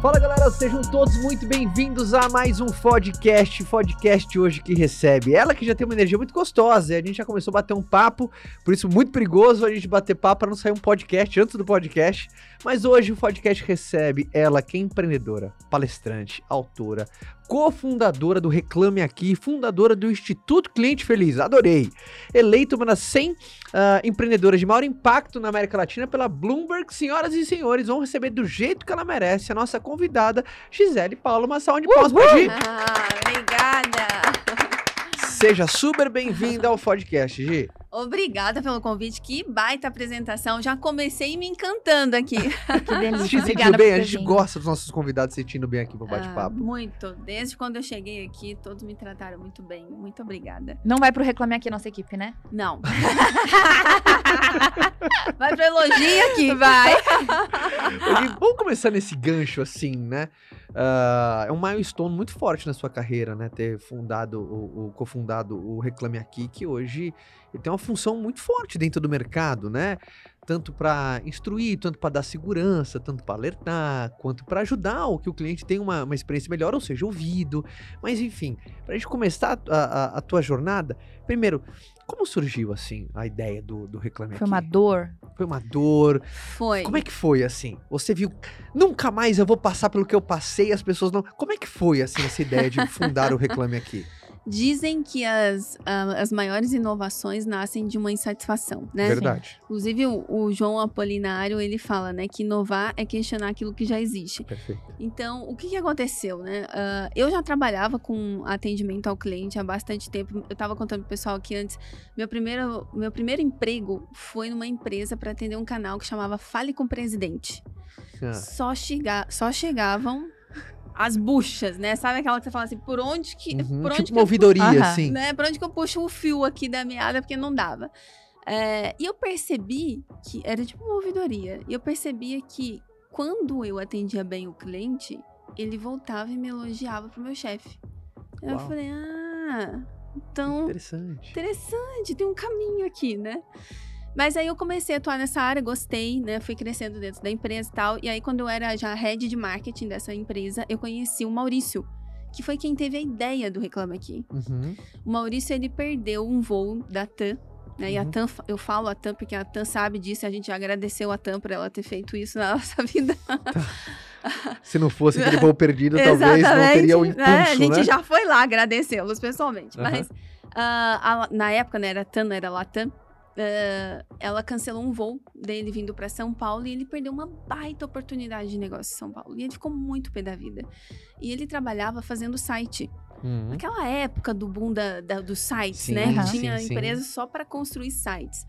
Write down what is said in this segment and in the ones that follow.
Fala galera, sejam todos muito bem-vindos a mais um podcast. Podcast hoje que recebe ela que já tem uma energia muito gostosa. A gente já começou a bater um papo, por isso muito perigoso a gente bater papo para não sair um podcast antes do podcast. Mas hoje o podcast recebe ela que é empreendedora, palestrante, autora, cofundadora do Reclame Aqui, fundadora do Instituto Cliente Feliz. Adorei. Eleita uma das 100 uh, empreendedoras de maior impacto na América Latina pela Bloomberg. Senhoras e senhores, vão receber do jeito que ela merece a nossa convidada, Gisele Paulo. Uma salva de palmas pra Gi. Ah, obrigada. Seja super bem-vinda ao podcast, Gi. Obrigada pelo convite. Que baita apresentação. Já comecei me encantando aqui. Que delícia. Se sentiu bem? A gente vindo. gosta dos nossos convidados se sentindo bem aqui pro Ah, bate-papo. muito. Desde quando eu cheguei aqui, todos me trataram muito bem. Muito obrigada. Não vai pro Reclame Aqui nossa equipe, né? Não. Vai pro elogio aqui. Vai. Vamos começar nesse gancho assim, né? Ah, é um milestone muito forte na sua carreira, né? Ter fundado, o, o cofundado o Reclame Aqui, que hoje ele tem uma função muito forte dentro do mercado, né? Tanto para instruir, tanto para dar segurança, tanto para alertar, quanto para ajudar o que o cliente tenha uma, uma experiência melhor, ou seja, ouvido. Mas enfim, para a gente começar a, a, a tua jornada, primeiro, como surgiu assim a ideia do, do Reclame Foi Aqui? uma dor. Foi uma dor, Foi. como é que foi assim? Você viu, nunca mais eu vou passar pelo que eu passei, as pessoas não. Como é que foi assim essa ideia de fundar o Reclame Aqui? Dizem que as, as maiores inovações nascem de uma insatisfação, né? Verdade. Inclusive, o, o João Apolinário, ele fala, né, que inovar é questionar aquilo que já existe. Perfeito. Então, o que, que aconteceu, né? Ah, eu já trabalhava com atendimento ao cliente há bastante tempo. Eu estava contando pro pessoal aqui antes. Meu primeiro, meu primeiro emprego foi numa empresa para atender um canal que chamava Fale com o Presidente. Ah, Só, chega, só chegavam as buchas, né? Sabe aquela que você fala assim, por onde que. uhum, Por onde tipo que uma eu ouvidoria, Aham. assim. né? Por onde que eu puxo o fio aqui da meada, porque não dava. É, e eu percebi que era tipo uma ouvidoria. E eu percebia que quando eu atendia bem o cliente, ele voltava e me elogiava pro meu chefe. Eu Uau. falei, ah, então Interessante. interessante, tem um caminho aqui, né? Mas aí eu comecei a atuar nessa área, gostei, né? Fui crescendo dentro da empresa e tal. E aí, quando eu era já head de marketing dessa empresa, eu conheci o Maurício, que foi quem teve a ideia do Reclame Aqui. Uhum. O Maurício, ele perdeu um voo da TAM. Né? E a Uhum. TAM, eu falo a TAM porque a TAM sabe disso, a gente já agradeceu a TAM por ela ter feito isso na nossa vida. Se não fosse aquele voo perdido, talvez não teria o impulso, né? A gente né? já foi lá agradecê-los pessoalmente. Aham. Mas ah, a- na época, né, era TAM, não era Latam. Ah, ela cancelou um voo dele vindo para São Paulo e ele perdeu uma baita oportunidade de negócio em São Paulo. E ele ficou muito pé da vida. E ele trabalhava fazendo site. Uhum. Naquela época do boom da, da- dos sites, Sim, né? Que tinha sim, sim. empresas só para construir sites.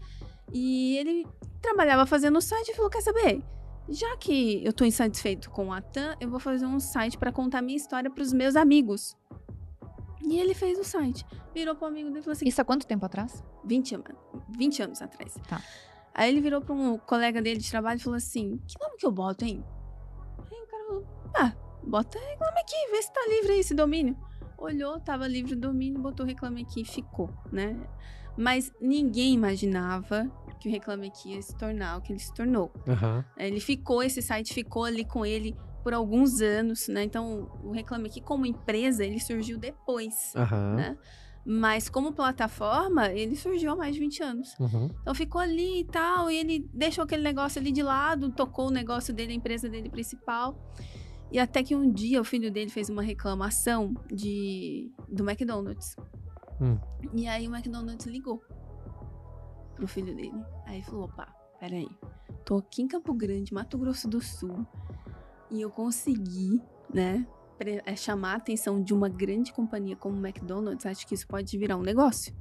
E ele trabalhava fazendo site e falou: Quer saber? Já que eu tô insatisfeito com a TAM, eu vou fazer um site para contar minha história para os meus amigos. E ele fez o site. Virou pro amigo dele e falou assim: Isso há quanto tempo atrás? 20, an- 20 anos atrás. Tá. Aí ele virou para um colega dele de trabalho e falou assim: Que nome que eu boto, hein? Aí o cara falou: Ah, bota reclame aqui, vê se tá livre aí esse domínio. Olhou, tava livre o domínio, botou reclame aqui e ficou, né? Mas ninguém imaginava que o reclame aqui ia se tornar o que ele se tornou. Aham. Ele ficou, esse site ficou ali com ele por alguns anos, né? Então, o Reclame Aqui como empresa, ele surgiu depois, Aham. né? Mas como plataforma, ele surgiu há mais de 20 anos. Uhum. Então ficou ali e tal, e ele deixou aquele negócio ali de lado, tocou o negócio dele, a empresa dele principal. E até que um dia o filho dele fez uma reclamação de do McDonald's. Hum. E aí o McDonald's ligou pro filho dele. Aí falou: opa, peraí. Tô aqui em Campo Grande, Mato Grosso do Sul, e eu consegui, né, é, chamar a atenção de uma grande companhia como o McDonald's. Acho que isso pode virar um negócio.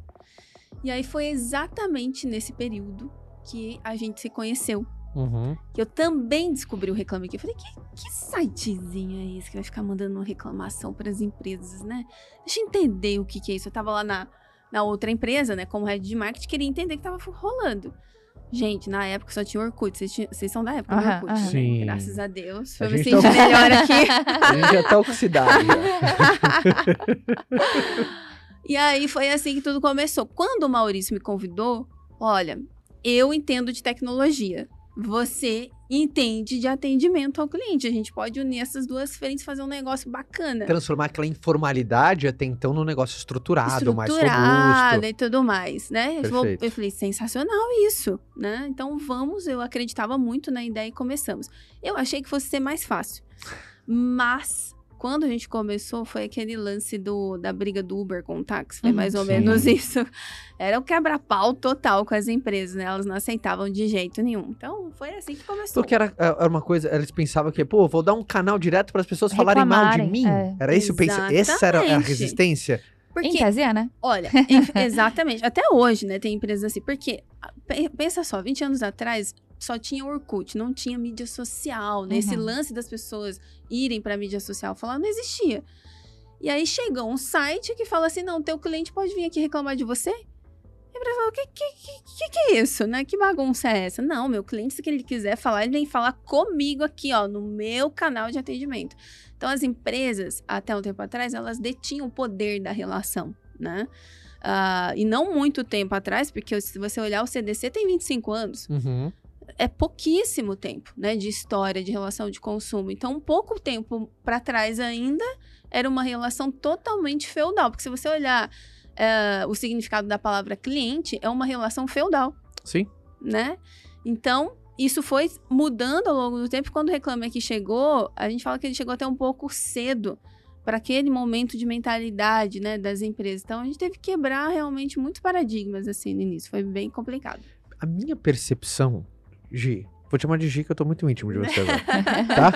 E aí foi exatamente nesse período que a gente se conheceu. Uhum. Que eu também descobri o Reclame Aqui. Eu falei, que, que sitezinho é esse que vai ficar mandando reclamação para as empresas, né? Deixa eu entender o que, que é isso. Eu tava lá na, na outra empresa, né, como head de marketing, queria entender o que tava rolando. Gente, na época só tinha Orkut. Vocês, tinham- vocês são da época do Orkut, aham. né? Sim. Graças a Deus. A Foi me gente tá- sentir melhor aqui. A gente já tá oxidado. E aí foi assim que tudo começou. Quando o Maurício me convidou, olha, eu entendo de tecnologia. Você entende de atendimento ao cliente. A gente pode unir essas duas frentes e fazer um negócio bacana. Transformar aquela informalidade até então num negócio estruturado, mais estruturada robusto. e tudo mais, né? Eu, vou- eu falei, sensacional isso, né? Então vamos, eu acreditava muito na ideia e começamos. Eu achei que fosse ser mais fácil, mas quando a gente começou foi aquele lance do, da briga do Uber com o táxi, foi Uhum. mais ou Sim. menos isso. Era o quebra-pau total com as empresas, né? Elas não aceitavam de jeito nenhum. Então foi assim que começou. Porque era, era uma coisa, eles pensavam que, pô, vou dar um canal direto para as pessoas falarem mal de Reclamarem, mim. é. Era isso? Pensa, essa era a resistência? Porque Em tese é, né? Olha, exatamente. Até hoje, né, tem empresas assim. Porque, pe- pensa só, 20 anos atrás só tinha Orkut, não tinha mídia social, né? Esse Uhum. lance das pessoas irem pra mídia social falar não existia. E aí chegou um site que fala assim: não, teu cliente pode vir aqui reclamar de você? E a fala: o que, que, que, que, é isso, né? Que bagunça é essa? Não, meu cliente, se ele quiser falar, ele vem falar comigo aqui, ó, no meu canal de atendimento. Então, as empresas, até um tempo atrás, elas detinham o poder da relação, né? Ah, e não muito tempo atrás, porque se você olhar o CDC tem 25 anos Uhum. É pouquíssimo tempo, né, de história de relação de consumo. Então, um pouco tempo para trás ainda era uma relação totalmente feudal, porque se você olhar eh, o significado da palavra cliente, é uma relação feudal, Sim. né? Então, isso foi mudando ao longo do tempo. Quando o Reclame Aqui chegou, a gente fala que ele chegou até um pouco cedo para aquele momento de mentalidade, né, das empresas. Então, a gente teve que quebrar realmente muitos paradigmas assim no início. Foi bem complicado. A minha percepção, Gi, vou te chamar de Gi que eu tô muito íntimo de você agora, tá?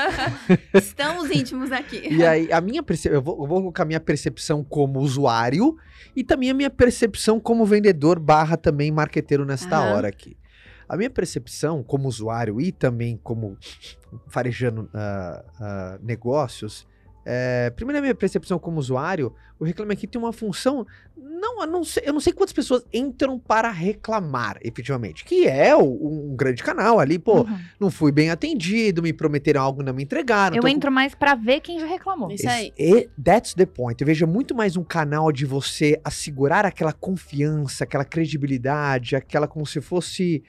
Estamos íntimos aqui. E aí, a minha percepção, eu vou, eu vou colocar a minha percepção como usuário e também a minha percepção como vendedor barra também marqueteiro nesta Aham. hora aqui. A minha percepção como usuário e também como farejando ah, ah, negócios, é, primeiro a minha percepção como usuário, o Reclame Aqui tem uma função, não, eu não sei, eu não sei quantas pessoas entram para reclamar, efetivamente, que é o- um grande canal ali, pô, Uhum. não fui bem atendido, me prometeram algo, não me entregaram. Eu entro mais pra ver quem já reclamou. Isso aí. e that's the point. Eu vejo muito mais um canal de você assegurar aquela confiança, aquela credibilidade, aquela como se fosse.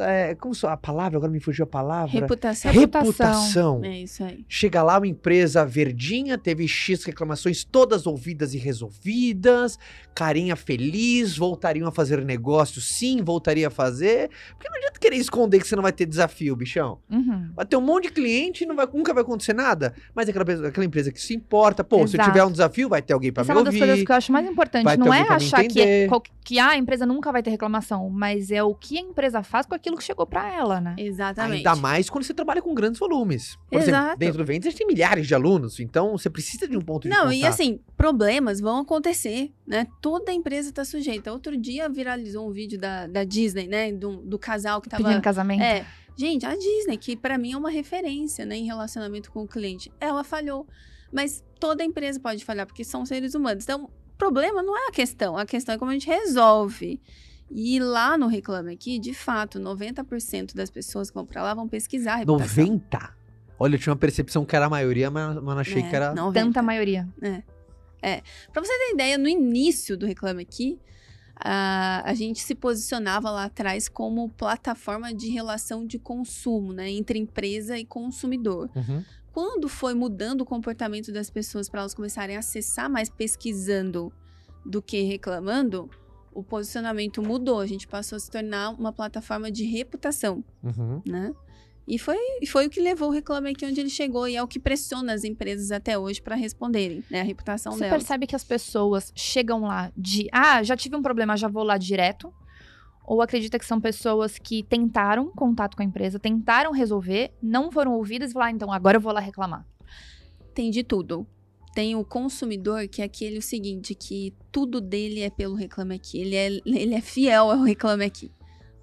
É, como se, a palavra, agora me fugiu a palavra. Reputação. Reputação. É isso aí. Chega lá uma empresa verdinha, teve X reclamações todas ouvidas e resolvidas, carinha feliz, voltariam a fazer negócio, sim, voltaria a fazer. Porque não adianta querer esconder que você não vai ter desafio, bichão. Uhum. Vai ter um monte de cliente e não vai, nunca vai acontecer nada. Mas aquela, empresa- aquela empresa que se importa, pô, se eu Exato. tiver um desafio, vai ter alguém pra Essa é me uma das coisas ouvir. que eu acho mais importante. Não é me achar que, é, que a empresa nunca vai ter reclamação, mas é o que a empresa faz com aquilo que chegou pra ela, né? Exatamente. Ainda mais quando você trabalha com grandes volumes. Por exemplo, Exato. dentro do Vendas a gente tem milhares de alunos, então você precisa de um ponto de Não, contato. e assim, problemas vão acontecer, né? Toda empresa tá sujeita. Outro dia viralizou um vídeo da, da Disney, né? Do, do casal que tava. Pedindo casamento. É, gente, a Disney, que pra mim é uma referência, né, em relacionamento com o cliente, ela falhou. Mas toda empresa pode falhar, porque são seres humanos. Então, o problema não é a questão, a questão é como a gente resolve. E lá no Reclame Aqui, de fato, 90% das pessoas que vão pra lá vão pesquisar a reputação. 90? Olha, eu tinha uma percepção que era a maioria, mas, mas não achei É, que era. 90. Tanta maioria. Pra você ter ideia, no início do Reclame Aqui, a, a gente se posicionava lá atrás como plataforma de relação de consumo, né? Entre empresa e consumidor. Uhum. Quando foi mudando o comportamento das pessoas para elas começarem a acessar mais pesquisando do que reclamando, o posicionamento mudou. A gente passou a se tornar uma plataforma de reputação Uhum. né? E foi, foi o que levou o Reclame Aqui onde ele chegou e é o que pressiona as empresas até hoje para responderem, né? A reputação Você delas. percebe que as pessoas chegam lá de, ah, já tive um problema, já vou lá direto? Ou acredita que são pessoas que tentaram contato com a empresa, tentaram resolver, não foram ouvidas e falaram, ah, então agora eu vou lá reclamar. Tem de tudo. Tem o consumidor, que é aquele o seguinte, que tudo dele é pelo Reclame Aqui. Ele é, ele é fiel ao Reclame Aqui.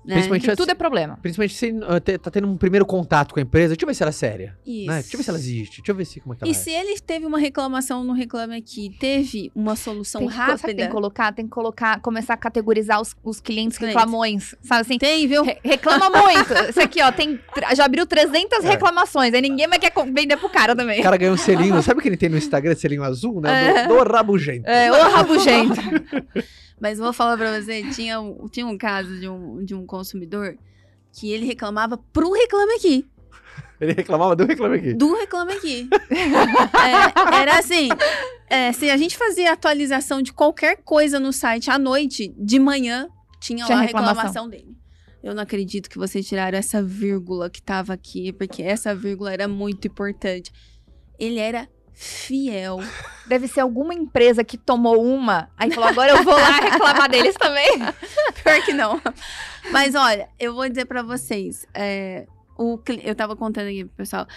Né? Principalmente Que tudo é problema. Principalmente se uh, te- tá tendo um primeiro contato com a empresa. Deixa eu ver se ela é séria. Isso. Né? Deixa eu ver se ela existe. Deixa eu ver se, como é que ela E é. se ele teve uma reclamação no Reclame Aqui, teve uma solução Tem que, co- sabe o que tem rápida. que colocar? Tem que colocar, começar a categorizar os, os clientes clientes. reclamões. Sabe assim? Tem, viu? Re- reclama muito. Esse aqui, ó, tem, já abriu 300 É. reclamações. Aí ninguém mais quer vender pro cara também. O cara ganhou um selinho. Sabe o que ele tem no Instagram, selinho azul, né? É. Do, do rabugento. É, ô rabugento. Mas vou falar pra você, tinha, um- tinha um caso de um, de um consumidor que ele reclamava pro Reclame Aqui. Ele reclamava do Reclame Aqui. Do Reclame Aqui. É, era assim, é, se a gente fazia atualização de qualquer coisa no site à noite, de manhã, tinha, Tinha lá a reclamação. reclamação dele. Eu não acredito que vocês tiraram essa vírgula que tava aqui, porque essa vírgula era muito importante. Ele era fiel. Deve ser alguma empresa que tomou uma, aí falou, agora eu vou lá reclamar deles também. Pior que não. Mas olha, eu vou dizer pra vocês. é, o, eu tava contando aqui pro pessoal.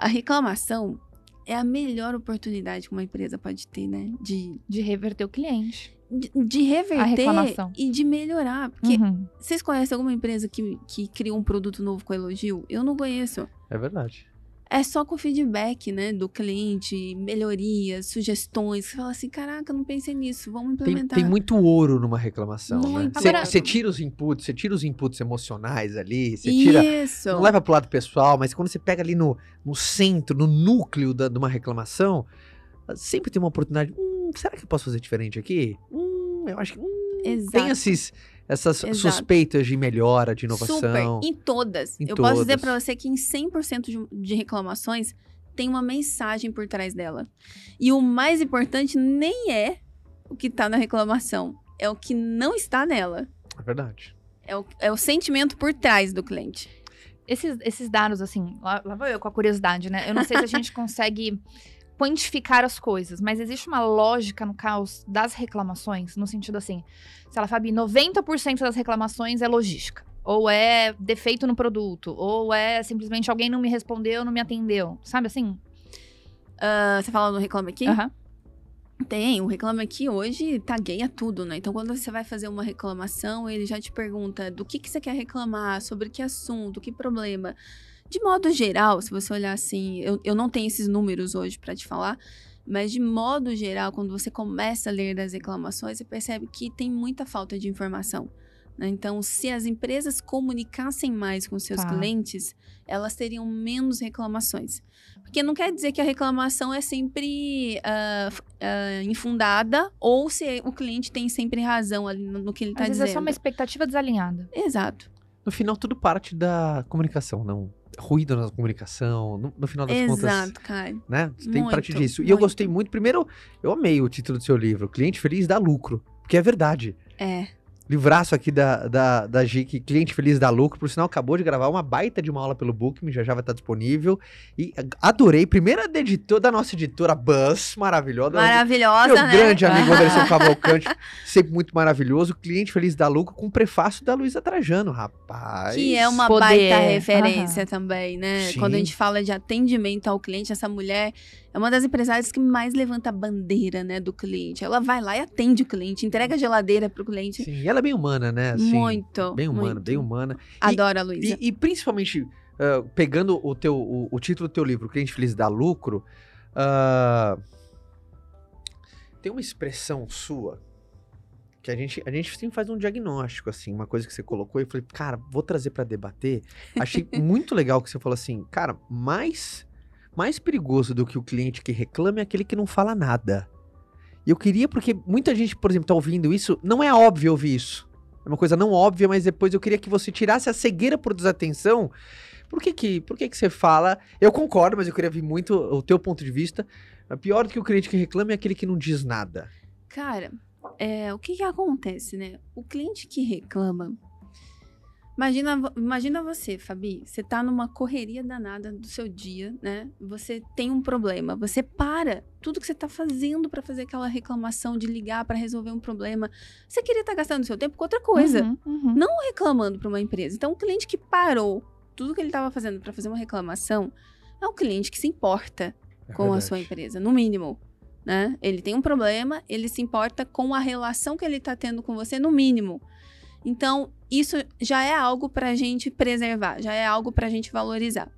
a reclamação é a melhor oportunidade que uma empresa pode ter, né? De, De reverter o cliente. de, de reverter reclamação. e de melhorar. Porque Uhum. vocês conhecem alguma empresa que, que cria um produto novo com elogio? Eu não conheço. É verdade. É só com feedback, né? Do cliente, melhorias, sugestões. Você fala assim: caraca, não pensei nisso, vamos Tem, implementar. tem muito ouro numa reclamação, né? Muito. Você Agora- você tira os inputs, você tira os inputs emocionais ali, você tira... Isso. Não leva pro lado pessoal, mas quando você pega ali no, no centro, no núcleo da, de uma reclamação, sempre tem uma oportunidade. Hum, será que eu posso fazer diferente aqui? Hum, eu acho que. Hum, Exato. tem esses, essas Exato. suspeitas de melhora, de inovação. Super, em todas. Em eu posso dizer todas. pra você que em 100% de, de reclamações tem uma mensagem por trás dela. E o mais importante nem é o que tá na reclamação, é o que não está nela. É verdade. É o, é o sentimento por trás do cliente. Esses, esses dados, assim, lá, lá vou eu com a curiosidade, né? Eu não sei se a gente consegue quantificar as coisas, mas existe uma lógica no caos das reclamações, no sentido assim, se ela Fabi, 90% das reclamações é logística. Ou é defeito no produto, ou é simplesmente alguém não me respondeu, não me atendeu. Sabe assim? Ah, você fala no Reclame Aqui? Aham. Tem, o Reclame Aqui hoje tagueia tudo, né? Então, quando você vai fazer uma reclamação, ele já te pergunta do que, que você quer reclamar, sobre que assunto, que problema. De modo geral, se você olhar assim, eu, eu não tenho esses números hoje para te falar, mas de modo geral, quando você começa a ler das reclamações, você percebe que tem muita falta de informação. né? Então, se as empresas comunicassem mais com seus Tá. clientes, elas teriam menos reclamações. Porque não quer dizer que a reclamação é sempre f- ah, infundada ou se o cliente tem sempre razão ali no, no que ele Às está vezes dizendo. é só uma expectativa desalinhada. Exato. No final, tudo parte da comunicação, não. Ruído na comunicação, no, no final das contas. Exato, cara. Né? Tem Muito, parte disso. E eu muito. gostei muito. Primeiro, eu amei o título do seu livro, Cliente Feliz dá lucro. Porque é verdade. É. Livraço aqui da, da, da GIC, Cliente Feliz dá lucro. Por sinal, acabou de gravar uma baita de uma aula pelo Bookme, já já vai estar disponível. E adorei. Primeira da editora, da nossa editora Buzz, maravilhosa. Maravilhosa, Meu né? grande amigo Anderson Cavalcante, sempre muito maravilhoso. Cliente Feliz da lucro com prefácio da Luísa Trajano, rapaz. Que é uma Poder. baita referência também, né? Sim. Quando a gente fala de atendimento ao cliente, essa mulher é uma das empresárias que mais levanta a bandeira, né, do cliente. Ela vai lá e atende o cliente, entrega a geladeira pro cliente. Sim, e ela é bem humana, né? Assim, muito. Bem humana, muito. bem humana. Adoro a Luísa. E, e principalmente, ah, pegando o, teu, o, o título do teu livro, Cliente Feliz dá lucro, ah, tem uma expressão sua que a gente, a gente sempre faz um diagnóstico, assim, uma coisa que você colocou e eu falei, cara, vou trazer pra debater. Achei muito legal que você falou assim, cara, mais, mais perigoso do que o cliente que reclama é aquele que não fala nada. E eu queria, porque muita gente, por exemplo, tá ouvindo isso, não é óbvio ouvir isso. É uma coisa não óbvia, mas depois eu queria que você tirasse a cegueira por desatenção. Por que que, por que que você fala? Eu concordo, mas eu queria ver muito o teu ponto de vista. Pior do que o cliente que reclama é aquele que não diz nada. Cara, é, o que que acontece, né? O cliente que reclama. Imagina, imagina você, Fabi. Você tá numa correria danada do seu dia, né? Você tem um problema. Você para tudo que você tá fazendo pra fazer aquela reclamação de ligar pra resolver um problema. Você queria estar gastando seu tempo com outra coisa. Uhum, uhum. Não reclamando pra uma empresa. Então, o cliente que parou tudo que ele estava fazendo pra fazer uma reclamação é um cliente que se importa É com a sua empresa, no mínimo. Né? Ele tem um problema, ele se importa com a relação que ele está tendo com você, no mínimo. Então, isso já é algo para a gente preservar, já é algo para a gente valorizar.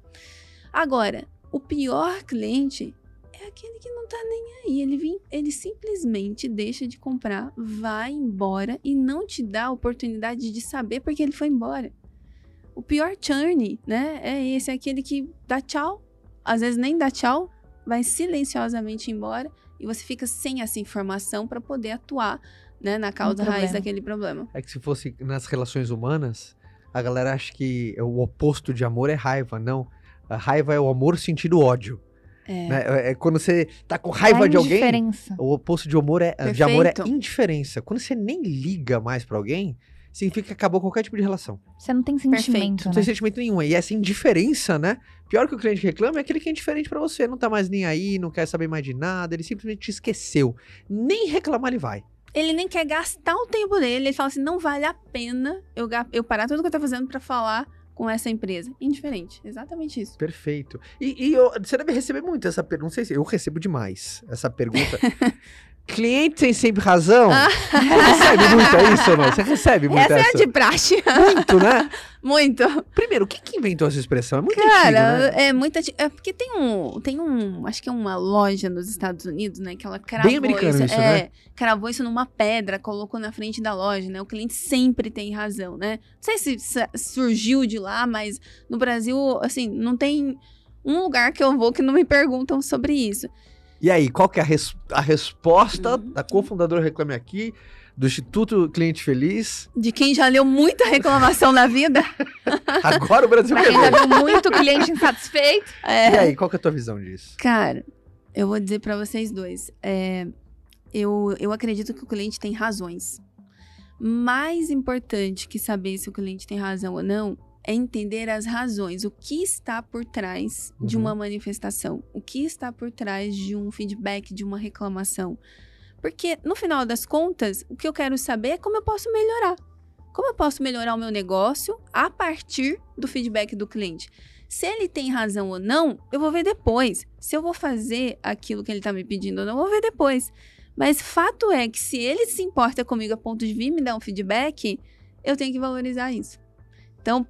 Agora, o pior cliente é aquele que não tá nem aí. Ele, vem, ele simplesmente deixa de comprar, vai embora e não te dá a oportunidade de saber porque ele foi embora. O pior churn, né? É esse, é aquele que dá tchau, às vezes nem dá tchau, vai silenciosamente embora e você fica sem essa informação para poder atuar né, na causa raiz problema. daquele problema. É que se fosse nas relações humanas, a galera acha que o oposto de amor é raiva. Não. A raiva é o amor sentido ódio. É. né? É, é quando você tá com raiva A de alguém, indiferença. o oposto de amor é, de amor é Perfeito. indiferença. Quando você nem liga mais pra alguém, significa que acabou qualquer tipo de relação. Você não tem sentimento, Não né? tem sentimento nenhum. E essa indiferença, né? Pior que o cliente reclama é aquele que é indiferente pra você. Não tá mais nem aí, não quer saber mais de nada. Ele simplesmente te esqueceu. Nem reclamar ele vai. Ele nem quer gastar o tempo dele. Ele fala assim: não vale a pena eu, eu parar tudo que eu tô fazendo pra falar com essa empresa. Indiferente. Exatamente isso. Perfeito. E, e eu- você deve receber muito essa pergunta. Não sei se eu recebo demais essa pergunta. Cliente tem sempre razão? Ah. Você recebe muito é isso ou não? Você recebe muito Essa essa? é a de praxe. Muito, né? Muito. Primeiro, quem que inventou essa expressão? É muito Cara, antigo, né? é muita. anti- É porque tem um. Tem um. Acho que é uma loja nos Estados Unidos, né? Que ela cravou americano isso, é, né? Cravou isso numa pedra, colocou na frente da loja, né? O cliente sempre tem razão, né? Não sei se surgiu de lá, mas no Brasil, assim, não tem um lugar que eu vou que não me perguntam sobre isso. E aí, qual que é a, res- a resposta Uhum. da cofundadora Reclame Aqui, do Instituto Cliente Feliz? De quem já leu muita reclamação na vida. Agora o Brasil pegou. já viu muito cliente insatisfeito. É, E aí, qual que é a tua visão disso? Cara, eu vou dizer pra vocês dois. é, eu, eu acredito que o cliente tem razões. Mais importante que saber se o cliente tem razão ou não é entender as razões, o que está por trás de Uhum. uma manifestação, o que está por trás de um feedback, de uma reclamação. Porque, no final das contas, o que eu quero saber é como eu posso melhorar. Como eu posso melhorar o meu negócio a partir do feedback do cliente. Se ele tem razão ou não, eu vou ver depois. Se eu vou fazer aquilo que ele tá me pedindo ou não, eu vou ver depois. Mas fato é que se ele se importa comigo a ponto de vir me dar um feedback, eu tenho que valorizar isso. Então,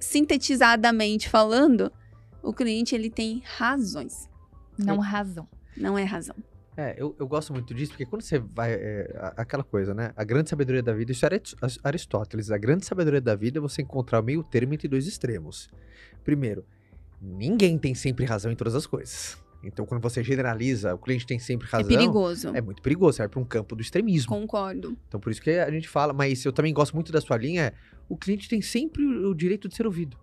sintetizadamente falando, o cliente ele tem razões, Não razão. não é razão. É, eu, eu gosto muito disso, porque quando você vai. é, aquela coisa, né? A grande sabedoria da vida, isso é Arit- Aristóteles. A grande sabedoria da vida é você encontrar o meio termo entre dois extremos. Primeiro, ninguém tem sempre razão em todas as coisas. Então, quando você generaliza, o cliente tem sempre razão. é perigoso. É muito perigoso, vai para um campo do extremismo. Concordo. Então, por isso que a gente fala, mas eu também gosto muito da sua linha, é, o cliente tem sempre o direito de ser ouvido.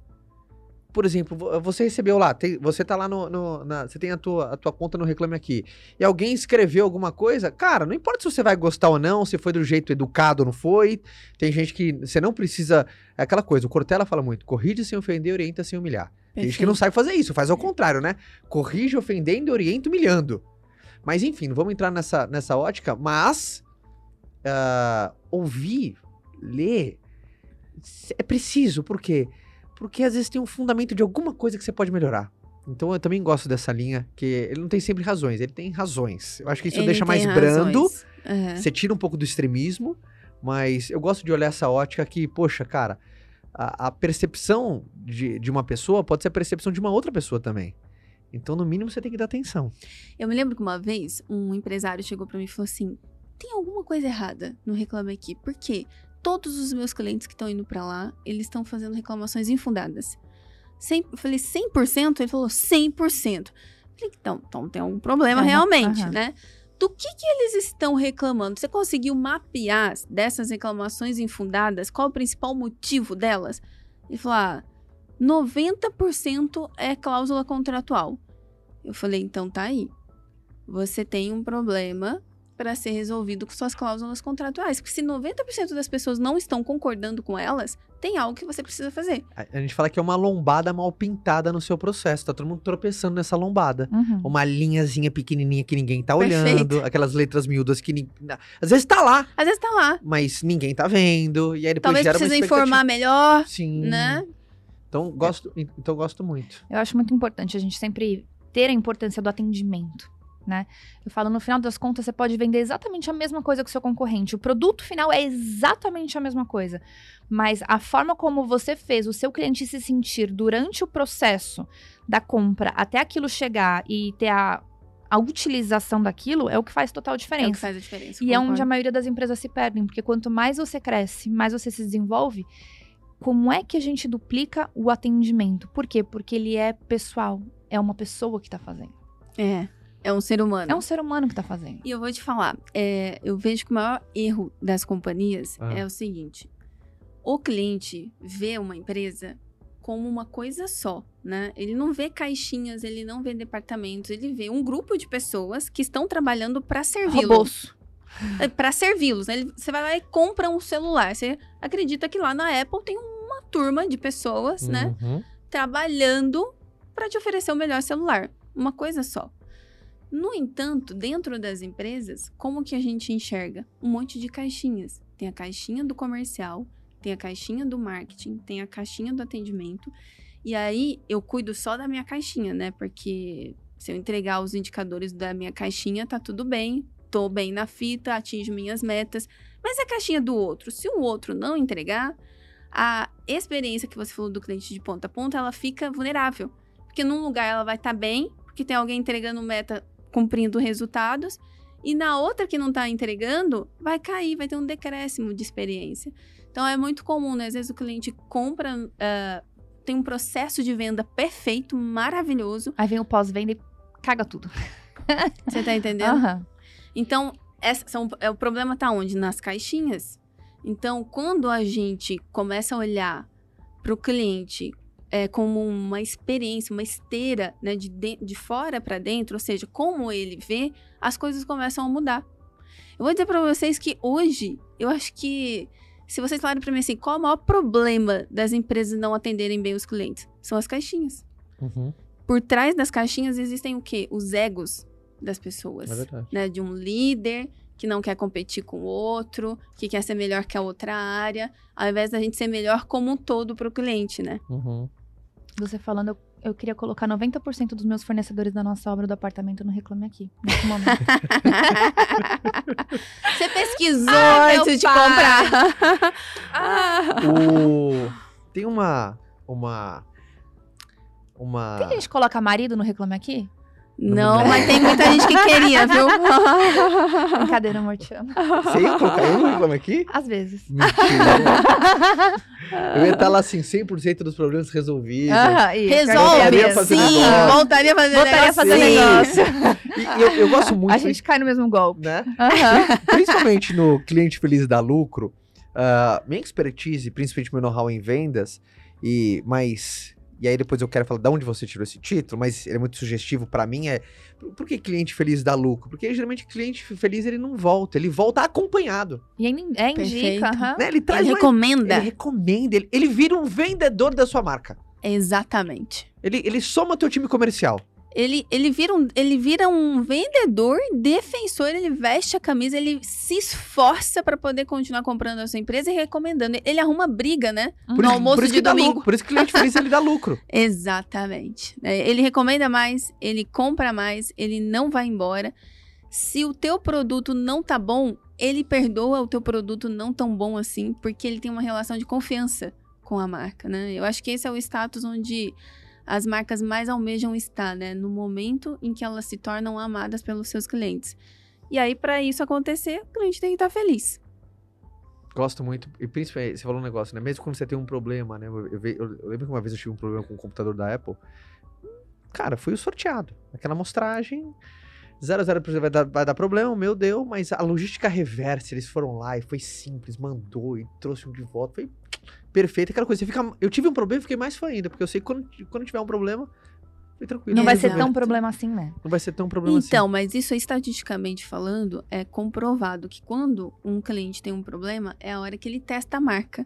Por exemplo, vo- você recebeu lá, tem- você tá lá no, no- na- você tem a tua, a tua conta no Reclame Aqui, e alguém escreveu alguma coisa, cara, não importa se você vai gostar ou não, se foi do jeito educado ou não foi, tem gente que você não precisa, é aquela coisa, o Cortella fala muito, corrige sem ofender, orienta sem humilhar. Tem gente que não sabe fazer isso, faz ao contrário, né? Corrige ofendendo orienta humilhando. Mas enfim, não vamos entrar nessa, nessa ótica, mas ah, ouvir, ler, é preciso, por quê? Porque às vezes tem um fundamento de alguma coisa que você pode melhorar. Então eu também gosto dessa linha, que ele não tem sempre razões, ele tem razões. Eu acho que isso Ele deixa mais brando. É. você tira um pouco do extremismo, mas eu gosto de olhar essa ótica que, poxa, cara, a, a percepção de, de uma pessoa pode ser a percepção de uma outra pessoa também. Então, no mínimo, você tem que dar atenção. Eu me lembro que uma vez um empresário chegou pra mim e falou assim: tem alguma coisa errada no Reclame Aqui. Por quê? Todos os meus clientes que estão indo pra lá, eles estão fazendo reclamações infundadas. Cem- eu falei 100%? Ele falou 100%. Eu falei, então, então tem algum problema Aham, realmente, aham. né? Do que, que eles estão reclamando? Você conseguiu mapear dessas reclamações infundadas? Qual o principal motivo delas? Ele falou: ah, 90% é cláusula contratual. Eu falei, então tá aí. Você tem um problema para ser resolvido com suas cláusulas contratuais. Porque se 90% das pessoas não estão concordando com elas, tem algo que você precisa fazer. A, gente fala que é uma lombada mal pintada no seu processo. Tá todo mundo tropeçando nessa lombada. Uhum. Uma linhazinha pequenininha que ninguém tá Perfeito. olhando. Aquelas letras miúdas que... Às vezes tá lá, Às vezes tá lá. mas ninguém tá vendo. E aí depois Talvez precisa informar melhor, Sim. né? Então, gosto, então gosto muito. Eu acho muito importante a gente sempre ter a importância do atendimento, né? Eu falo, no final das contas, você pode vender exatamente a mesma coisa que o seu concorrente. O produto final é exatamente a mesma coisa. Mas a forma como você fez o seu cliente se sentir durante o processo da compra até aquilo chegar e ter a, a utilização daquilo é o que faz total É o que diferença. faz a diferença. E é onde a concordo. maioria das empresas se perdem, porque quanto mais você cresce, mais você se desenvolve, como é que a gente duplica o atendimento? Por quê? Porque ele é pessoal, é uma pessoa que tá fazendo. É, é um ser humano. É um ser humano que tá fazendo. E eu vou te falar, é, eu vejo que o maior erro das companhias Ah. é o seguinte: o cliente vê uma empresa como uma coisa só, né? Ele não vê caixinhas, ele não vê departamentos, ele vê um grupo de pessoas que estão trabalhando para servi-lo. Robôs. Para servi-los. né? Ele- Você vai lá e compra um celular. Você acredita que lá na Apple tem uma turma de pessoas, né? Uhum. trabalhando para te oferecer o melhor celular. Uma coisa só. No entanto, dentro das empresas, como que a gente enxerga? Um monte de caixinhas. Tem a caixinha do comercial, tem a caixinha do marketing, tem a caixinha do atendimento. E aí eu cuido só da minha caixinha, né? Porque se eu entregar os indicadores da minha caixinha, tá tudo bem. Tô bem na fita, atinjo minhas metas. Mas a caixinha do outro, se o outro não entregar, a experiência que você falou do cliente de ponta a ponta, ela fica vulnerável. Porque num lugar ela vai estar bem, porque tem alguém entregando meta, cumprindo resultados, e na outra que não está entregando, vai cair, vai ter um decréscimo de experiência. Então é muito comum, né? Às vezes o cliente compra, ah, tem um processo de venda perfeito, maravilhoso. Aí vem o pós-venda e caga tudo. Você tá entendendo? Aham. Então, essa são, é, o problema tá onde? Nas caixinhas. Então, quando a gente começa a olhar para o cliente é, como uma experiência, uma esteira, né, de, de, de fora para dentro, ou seja, como ele vê, as coisas começam a mudar. Eu vou dizer para vocês que hoje, eu acho que se vocês falarem para mim assim, qual é o maior problema das empresas não atenderem bem os clientes? São as caixinhas. Uhum. Por trás das caixinhas existem o quê? Os egos das pessoas É né, de um líder que não quer competir com o outro, que quer ser melhor que a outra área, ao invés da gente ser melhor como um todo para o cliente, né? Uhum. Você falando, eu, eu queria colocar 90% dos meus fornecedores da nossa obra do apartamento no Reclame Aqui. Nesse momento. Você pesquisou meu antes de pai. comprar. Ah. O... Tem uma. Uma. Uma. Tem gente que coloca marido no Reclame Aqui? Não, mas tem muita gente que queria, viu? Brincadeira, amor, te amo. Você ia colocar eu no reclame aqui? Às vezes. Mentira. eu ia estar lá assim, 100% dos problemas resolvidos. Aham, isso. Voltaria a Resolve, fazer sim, negócio. voltaria a fazer Voltaria a negócio. fazer negócio. E, e eu, eu gosto muito. A gente cai no mesmo golpe. Né? Principalmente no cliente feliz da lucro, ah, minha expertise, principalmente meu know-how em vendas, e mas e aí depois eu quero falar de onde você tirou esse título, mas ele é muito sugestivo pra mim é por, que cliente feliz dá lucro? Porque geralmente cliente feliz ele não volta, ele volta acompanhado, E ainda é Perfeito. indica. aham. né? Ele traz Ele mais- recomenda. ele recomenda, ele, ele vira um vendedor da sua marca. Exatamente. Ele, ele soma teu time comercial. Ele, ele, vira um, ele vira um vendedor, defensor, ele veste a camisa, ele se esforça para poder continuar comprando a sua empresa e recomendando. Ele arruma briga, né? Uhum. Por no isso, almoço por isso de que dá domingo. lucro, por isso que cliente feliz ele dá lucro. Exatamente. É, Ele recomenda mais, ele compra mais, ele não vai embora. Se o teu produto não tá bom, ele perdoa o teu produto não tão bom assim, porque ele tem uma relação de confiança com a marca, né? Eu acho que esse é o status onde as marcas mais almejam estar, né? No momento em que elas se tornam amadas pelos seus clientes. E aí, para isso acontecer, o cliente tem que estar feliz. Gosto muito, e principalmente, você falou um negócio, né? Mesmo quando você tem um problema, né? Eu, eu eu- lembro que uma vez eu tive um problema com o computador da Apple. Cara, fui o sorteado. Aquela amostragem, 0 a 0 vai dar, vai dar problema, meu Deus, mas a logística reversa, eles foram lá e foi simples, mandou e trouxe um de volta, foi perfeito. Aquela coisa, você fica, eu tive um problema e fiquei mais fã ainda, porque eu sei que quando, quando tiver um problema, foi tranquilo. Não vai ser tão problema assim, né? Não vai ser tão problema Então, assim. mas isso estatisticamente falando, é comprovado que quando um cliente tem um problema, é a hora que ele testa a marca.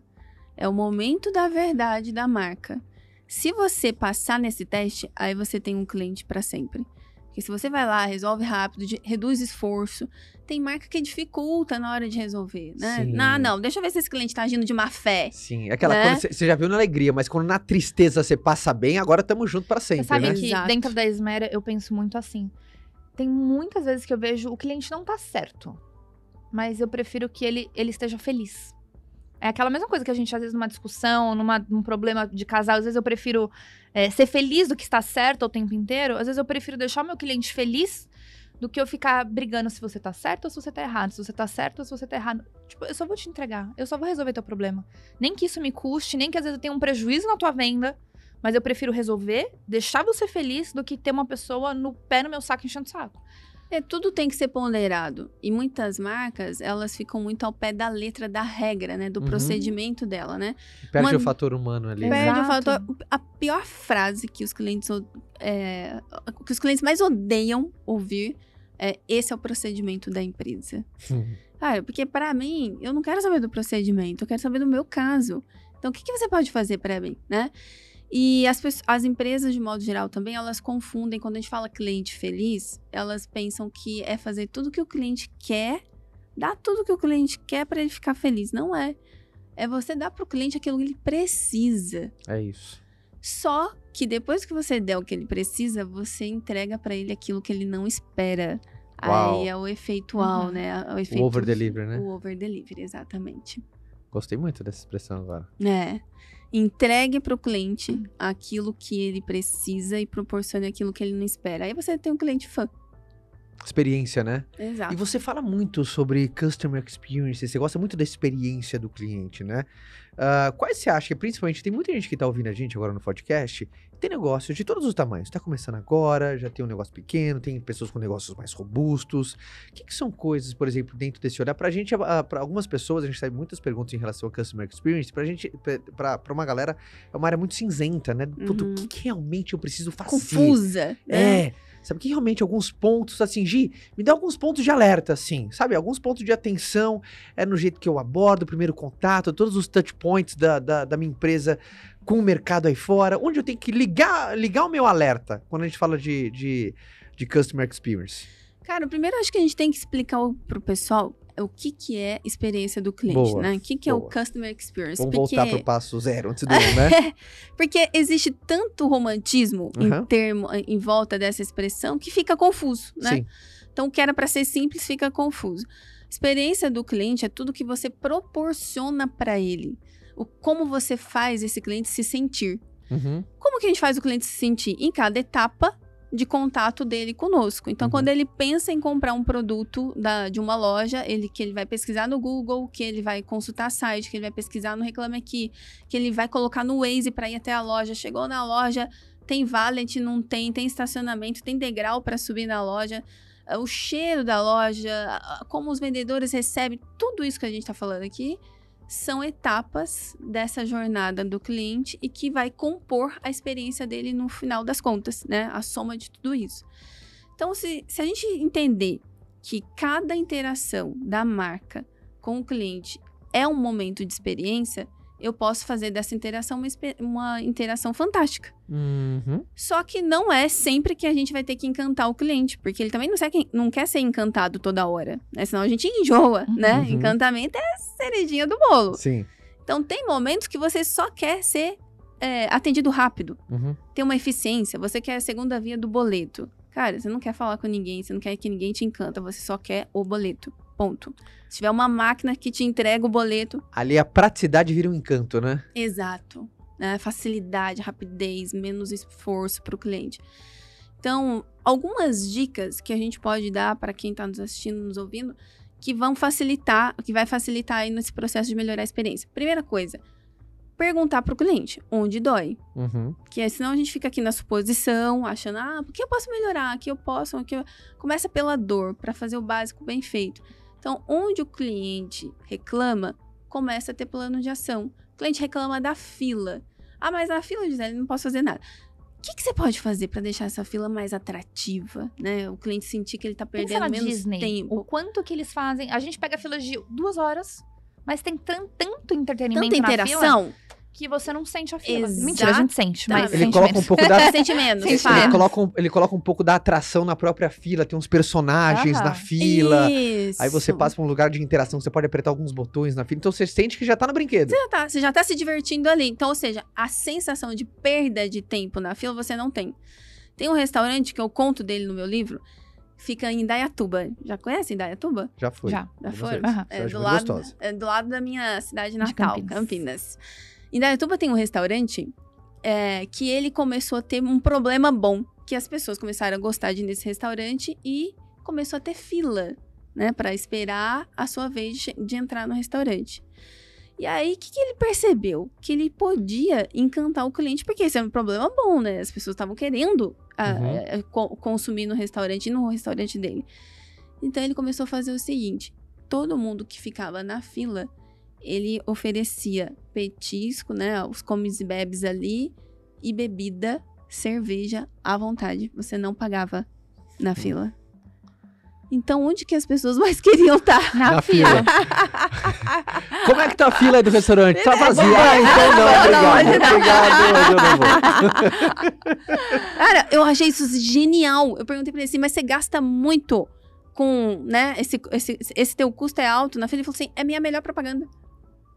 É o momento da verdade da marca. Se você passar nesse teste, aí você tem um cliente para sempre. Porque se você vai lá, resolve rápido, de- reduz esforço, tem marca que dificulta na hora de resolver, né? Sim. Não, não, deixa eu ver se esse cliente tá agindo de má fé. Sim, é aquela né? você já viu na alegria, mas quando na tristeza você passa bem, agora tamo junto pra sempre, Você sabe né? que Exato. dentro da Esmera eu penso muito assim. Tem muitas vezes que eu vejo o cliente não tá certo. Mas eu prefiro que ele, ele esteja feliz. É aquela mesma coisa que a gente, às vezes, numa discussão, numa, num problema de casal, às vezes eu prefiro é, ser feliz do que está certo o tempo inteiro. Às vezes eu prefiro deixar o meu cliente feliz do que eu ficar brigando se você tá certo ou se você tá errado. Se você tá certo ou se você tá errado. Tipo, eu só vou te entregar. Eu só vou resolver teu problema. Nem que isso me custe, nem que às vezes eu tenha um prejuízo na tua venda. Mas eu prefiro resolver, deixar você feliz, do que ter uma pessoa no pé no meu saco enchendo o saco. É, tudo tem que ser ponderado. E muitas marcas, elas ficam muito ao pé da letra da regra, né? Do Uhum. procedimento dela, né? Perde Uma- o fator humano ali. né? Perde o Exato. fator. A pior frase que os clientes o- é, que os clientes mais odeiam ouvir é esse é o procedimento da empresa. Hum. Cara, porque pra mim, eu não quero saber do procedimento, eu quero saber do meu caso. Então, o que, que você pode fazer pra mim, né? E as, as empresas, de modo geral, também, elas confundem, quando a gente fala cliente feliz, elas pensam que é fazer tudo que o cliente quer, dar tudo que o cliente quer pra ele ficar feliz. Não é. É você dar pro cliente aquilo que ele precisa. É isso. Só que depois que você der o que ele precisa, você entrega pra ele aquilo que ele não espera. Uau. Aí é o efeito Uhum. né? O, efeito, over delivery, né? O over delivery, exatamente. Gostei muito dessa expressão agora. É. Entregue pro cliente aquilo que ele precisa e proporcione aquilo que ele não espera. Aí você tem um cliente fã. Experiência, né? Exato. E você fala muito sobre customer experience, você gosta muito da experiência do cliente, né? Ah, quais você acha que, principalmente, tem muita gente que tá ouvindo a gente agora no podcast, tem negócios de todos os tamanhos. Tá começando agora, já tem um negócio pequeno, tem pessoas com negócios mais robustos. O que, que são coisas, por exemplo, dentro desse olhar? Pra gente, para algumas pessoas, a gente recebe muitas perguntas em relação ao customer experience. Pra gente, pra uma galera, é uma área muito cinzenta, né? Puto, Uhum. o que, que realmente eu preciso fazer? Confusa. né? Sabe que realmente alguns pontos, assim, Gi, me dá alguns pontos de alerta, assim, sabe? Alguns pontos de atenção, é no jeito que eu abordo primeiro contato, todos os touch points da, da, da minha empresa com o mercado aí fora, onde eu tenho que ligar, ligar o meu alerta quando a gente fala de, de, de customer experience. Cara, primeiro acho que a gente tem que explicar pro pessoal o que, que é experiência do cliente, Boa, né? O que, que é o customer experience. Vamos porque... voltar pro passo zero antes do um, né? Porque existe tanto romantismo Uhum. em termo em volta dessa expressão que fica confuso, né? Sim. Então, o que era para ser simples fica confuso. Experiência do cliente é tudo que você proporciona para ele. O como você faz esse cliente se sentir. Uhum. Como que a gente faz o cliente se sentir? Em cada etapa de contato dele conosco. Então, Uhum. quando ele pensa em comprar um produto da- de uma loja, ele que ele vai pesquisar no Google, que ele vai consultar site, que ele vai pesquisar no Reclame Aqui, que ele vai colocar no Waze para ir até a loja. Chegou na loja, tem valet, não tem, tem estacionamento, tem degrau para subir na loja. O cheiro da loja, como os vendedores recebem, tudo isso que a gente está falando aqui são etapas dessa jornada do cliente e que vai compor a experiência dele no final das contas, né? A soma de tudo isso. Então, se, se a gente entender que cada interação da marca com o cliente é um momento de experiência, eu posso fazer dessa interação uma, uma interação fantástica. Uhum. Só que não é sempre que a gente vai ter que encantar o cliente, porque ele também não, quer, não quer ser encantado toda hora, né? Senão a gente enjoa, né? Uhum. Encantamento é cerejinha do bolo. Sim. Então, tem momentos que você só quer ser é, atendido rápido, Uhum. ter uma eficiência, você quer a segunda via do boleto. Cara, você não quer falar com ninguém, você não quer que ninguém te encanta, você só quer o boleto. Ponto. Se tiver uma máquina que te entrega o boleto, Ali a praticidade vira um encanto, né? Exato. Né? Facilidade, rapidez, menos esforço para o cliente. Então, algumas dicas que a gente pode dar para quem está nos assistindo, nos ouvindo, que vão facilitar, que vai facilitar aí nesse processo de melhorar a experiência. Primeira coisa, perguntar para o cliente onde dói. Uhum. Que senão a gente fica aqui na suposição, achando, ah, o que eu posso melhorar? Aqui eu posso, aqui eu... Começa pela dor, para fazer o básico bem feito. Então, onde o cliente reclama, começa a ter plano de ação. O cliente reclama da fila. Ah, mas na fila, Gisele, não posso fazer nada. O que, que você pode fazer para deixar essa fila mais atrativa, né? O cliente sentir que ele tá Pensa perdendo menos Disney. tempo. O quanto que eles fazem. A gente pega filas de duas horas, mas tem tan- tanto entretenimento Tanta na fila interação. Que você não sente a fila. Mentira, a gente sente, mas Ele sente coloca um menos. pouco da, Sente menos, Sente. Ele coloca, um, ele coloca um pouco da atração na própria fila, tem uns personagens Aham. na fila. Isso. Aí você passa pra um lugar de interação, você pode apertar alguns botões na fila, então você sente que já tá no brinquedo. já tá, você já tá se divertindo ali. Então, ou seja, a sensação de perda de tempo na fila você não tem. Tem um restaurante que eu conto dele no meu livro, fica em Indaiatuba. Já conhece Indaiatuba? Já foi. Já. Já foi? Eu É do, lado, é do lado da minha cidade natal, Campinas. Campinas. Indaiatuba tem um restaurante é, que ele começou a ter um problema bom, que as pessoas começaram a gostar de ir nesse restaurante e começou a ter fila, né, para esperar a sua vez de, de entrar no restaurante. E aí, o que, que ele percebeu? Que ele podia encantar o cliente, porque esse é um problema bom, né? As pessoas estavam querendo ah, Uhum. eh, co- consumir no restaurante e no restaurante dele. Então ele começou a fazer o seguinte: todo mundo que ficava na fila, ele oferecia petisco, né? Os comes e bebes ali, e bebida, cerveja à vontade. Você não pagava na fila. Então, onde que as pessoas mais queriam estar? Na, Na fila. fila. Como é que tá a fila aí do restaurante? Tá Beleza. vazia. Ah, então não, Não, obrigado. não. Obrigado, eu não vou. Cara, eu achei isso genial. Eu perguntei pra ele assim, mas você gasta muito com, né, esse, esse, esse teu custo é alto na fila? Ele falou assim, é minha melhor propaganda.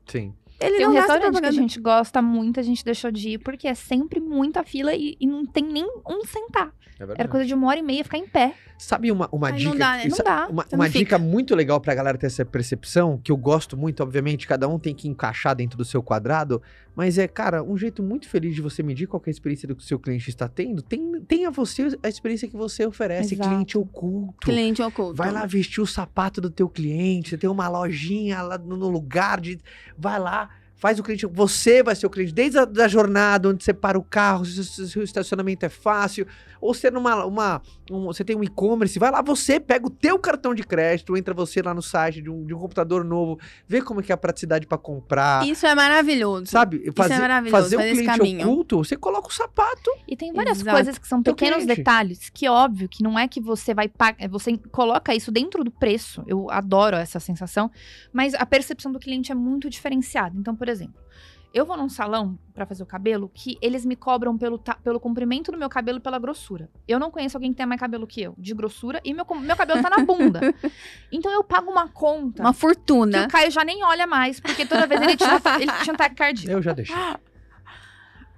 Sim. Ele Tem não um restaurante que a gente gosta muito, a gente deixou de ir, porque é sempre muita fila e, e não tem nem um sentar. É. Era coisa de uma hora e meia ficar em pé. Sabe uma, uma Ai, dica? não dá, né? Não dá. Uma, uma não dica muito legal pra galera ter essa percepção, que eu gosto muito, obviamente, cada um tem que encaixar dentro do seu quadrado, mas é, cara, um jeito muito feliz de você medir qual que é a experiência do que o seu cliente está tendo, tem, tenha você a experiência que você oferece, Exato. cliente oculto. Cliente oculto. Vai lá vestir o sapato do teu cliente, você tem uma lojinha lá no no lugar de. Vai lá, faz o cliente. Você vai ser o cliente, desde a da jornada, onde você para o carro, se se- se o estacionamento é fácil, ou você numa. Uma, um- você tem um e-commerce, vai lá, você pega o teu cartão de crédito, entra você lá no site de um, de um computador novo, vê como é que é a praticidade para comprar. Isso é maravilhoso. Sabe, fazer, maravilhoso, fazer o fazer esse cliente caminho. oculto, você coloca o sapato. E tem várias Exato. coisas que são pequenos cliente. detalhes, que óbvio que não é que você vai pagar, você coloca isso dentro do preço. Eu adoro essa sensação, mas a percepção do cliente é muito diferenciada. Então, por exemplo, eu vou num salão pra fazer o cabelo que eles me cobram pelo, pelo comprimento do meu cabelo e pela grossura. Eu não conheço alguém que tenha mais cabelo que eu, de grossura, e meu, meu cabelo tá na bunda. então eu pago uma conta Uma que fortuna. o Caio já nem olha mais, porque toda vez ele tinha, ele tinha um ataque cardíaco. Eu já deixei.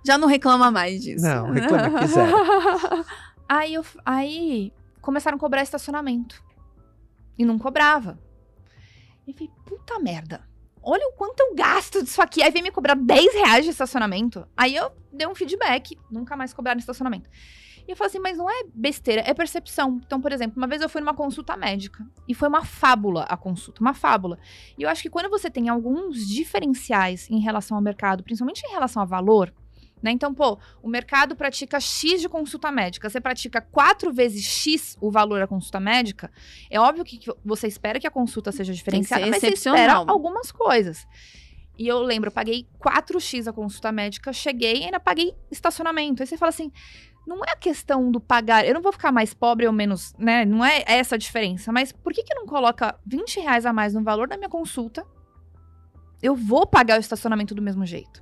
Já não reclama mais disso. Não, reclama que quiser. Aí, eu, aí começaram a cobrar estacionamento. E não cobrava. E eu falei, puta merda. Olha o quanto eu gasto disso aqui. Aí vem me cobrar 10 reais de estacionamento. Aí eu dei um feedback. Nunca mais cobraram estacionamento. E eu falei assim, mas não é besteira, é percepção. Então, por exemplo, uma vez eu fui numa consulta médica. E foi uma fábula a consulta, uma fábula. E eu acho que quando você tem alguns diferenciais em relação ao mercado, principalmente em relação a valor, né? Então, pô, o mercado pratica X de consulta médica. Você pratica quatro vezes X o valor da consulta médica. É óbvio que você espera que a consulta seja diferenciada, mas você espera algumas coisas. E eu lembro, eu paguei 4x a consulta médica, cheguei e ainda paguei estacionamento. Aí você fala assim, não é a questão do pagar, eu não vou ficar mais pobre ou menos, né? Não é essa a diferença. Mas por que que não coloca 20 reais a mais no valor da minha consulta? Eu vou pagar o estacionamento do mesmo jeito.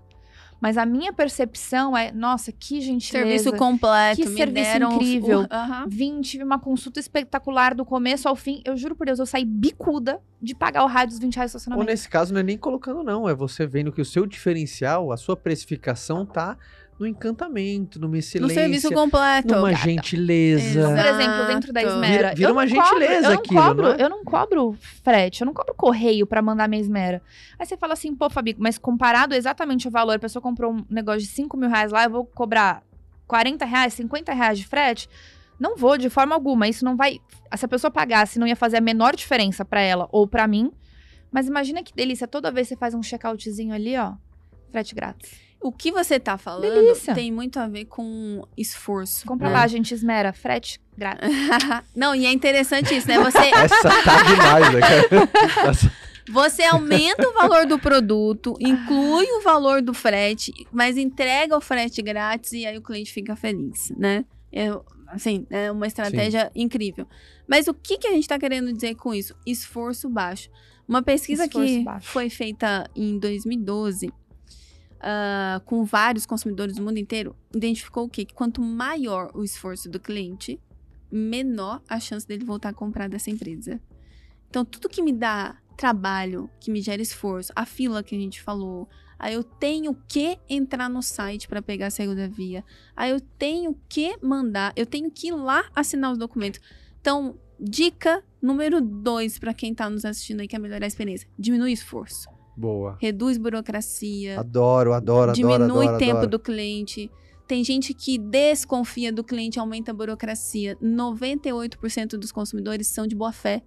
Mas a minha percepção é, nossa, que gentileza. Serviço completo. Que me serviço incrível. o- Aham. Vim, tive uma consulta espetacular do começo ao fim. Eu juro por Deus, eu saí bicuda de pagar o raio dos 20 reais do Ou estacionamento. nesse caso, não é nem colocando, não. É você vendo que o seu diferencial, a sua precificação tá no encantamento, numa No excelência, serviço completo. numa gata. gentileza. Por exemplo, dentro da Exato. Esmera. Vira- vira eu não uma gentileza cobro, eu não aquilo, cobro, não é? Eu não cobro frete, eu não cobro correio pra mandar minha Esmera. Aí você fala assim, pô, Fabi, mas comparado exatamente o valor, a pessoa comprou um negócio de 5 mil reais lá, eu vou cobrar 40 reais, 50 reais de frete? Não vou, de forma alguma. Isso não vai. Se a pessoa pagasse, não ia fazer a menor diferença pra ela ou pra mim. Mas imagina que delícia, toda vez você faz um checkoutzinho ali, ó. Frete grátis. O que você tá falando Delícia. tem muito a ver com esforço. Compra né? lá, gente, esmera. Frete grátis. Não, e é interessante isso, né? Você, Essa tá demais, né, cara? Essa- você aumenta o valor do produto, inclui o valor do frete, mas entrega o frete grátis e aí o cliente fica feliz, né? É, assim, é uma estratégia incrível. Mas o que, que a gente tá querendo dizer com isso? Esforço baixo. Uma pesquisa Esforço que baixo. foi feita em 2012 ah, com vários consumidores do mundo inteiro, identificou o quê? Que quanto maior o esforço do cliente, menor a chance dele voltar a comprar dessa empresa. Então, tudo que me dá trabalho, que me gera esforço, a fila que a gente falou, aí eu tenho que entrar no site para pegar a segunda via, aí eu tenho que mandar, eu tenho que ir lá assinar os documentos. Então, dica número dois para quem tá nos assistindo aí, que é melhorar a experiência: diminui o esforço, Boa. reduz burocracia, Adoro, adoro, diminui adoro, adoro. tempo adoro. do cliente. Tem gente que desconfia do cliente, aumenta a burocracia. 98% dos consumidores são de boa fé.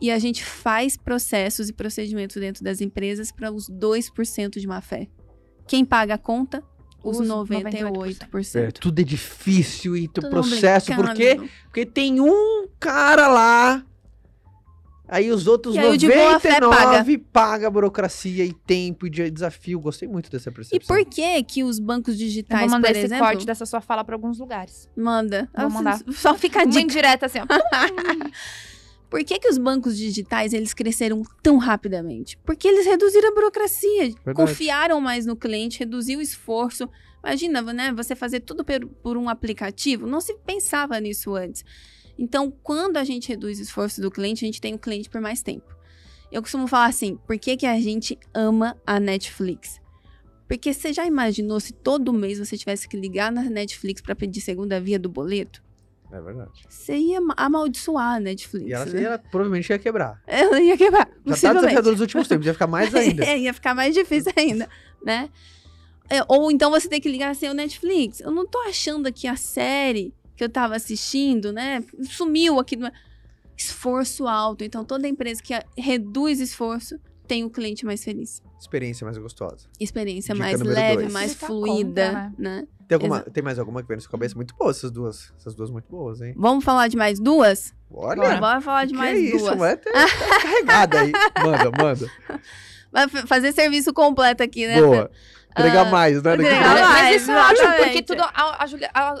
e a gente faz processos e procedimentos dentro das empresas para os 2% de má fé. Quem paga a conta? Os, Os 98%. É, tudo é difícil e tu processo, por quê? Porque tem um cara lá, aí os outros E aí o de boa fé 99 paga. a burocracia e tempo e de- desafio. Gostei muito dessa E percepção. por que que os bancos Eu digitais, vou mandar esse exemplo, corte dessa sua fala pra alguns lugares. manda. Vou mandar. Só fica dica. indireta assim, ó. Por que, que os bancos digitais eles cresceram tão rapidamente? Porque eles reduziram a burocracia, Verdade. confiaram mais no cliente, reduziu o esforço. Imagina, né, você fazer tudo por um aplicativo, não se pensava nisso antes. Então, quando a gente reduz o esforço do cliente, a gente tem o cliente por mais tempo. Eu costumo falar assim, por que, que a gente ama a Netflix? Porque você já imaginou se todo mês você tivesse que ligar na Netflix para pedir segunda via do boleto? É verdade. Você ia ma- amaldiçoar a Netflix. E ela, né? ela provavelmente ia quebrar. Ela ia quebrar. Já tá possivelmente. desafiador nos últimos tempos, ia ficar mais ainda. É, ia ficar mais difícil ainda, né? É, ou então você tem que ligar assim, o Netflix. Eu não tô achando aqui a série que eu tava assistindo, né? Sumiu aqui. No... Esforço alto. Então, toda empresa que reduz esforço tem o cliente mais feliz. Experiência mais gostosa. Experiência Dica mais leve, dois. mais Você tá fluida, contra, né? Tem, alguma, tem mais alguma que vem na sua cabeça? Muito boa essas duas. Essas duas muito boas, hein? Vamos falar de mais duas? Olha, Bora. Bora falar de que mais é isso, duas. Vai ter, tá carregada aí. Manda, manda. Vai fazer serviço completo aqui, né? Boa. Entregar Ah, mais, né? entregar mais. Mas isso é ótimo, exatamente. porque tudo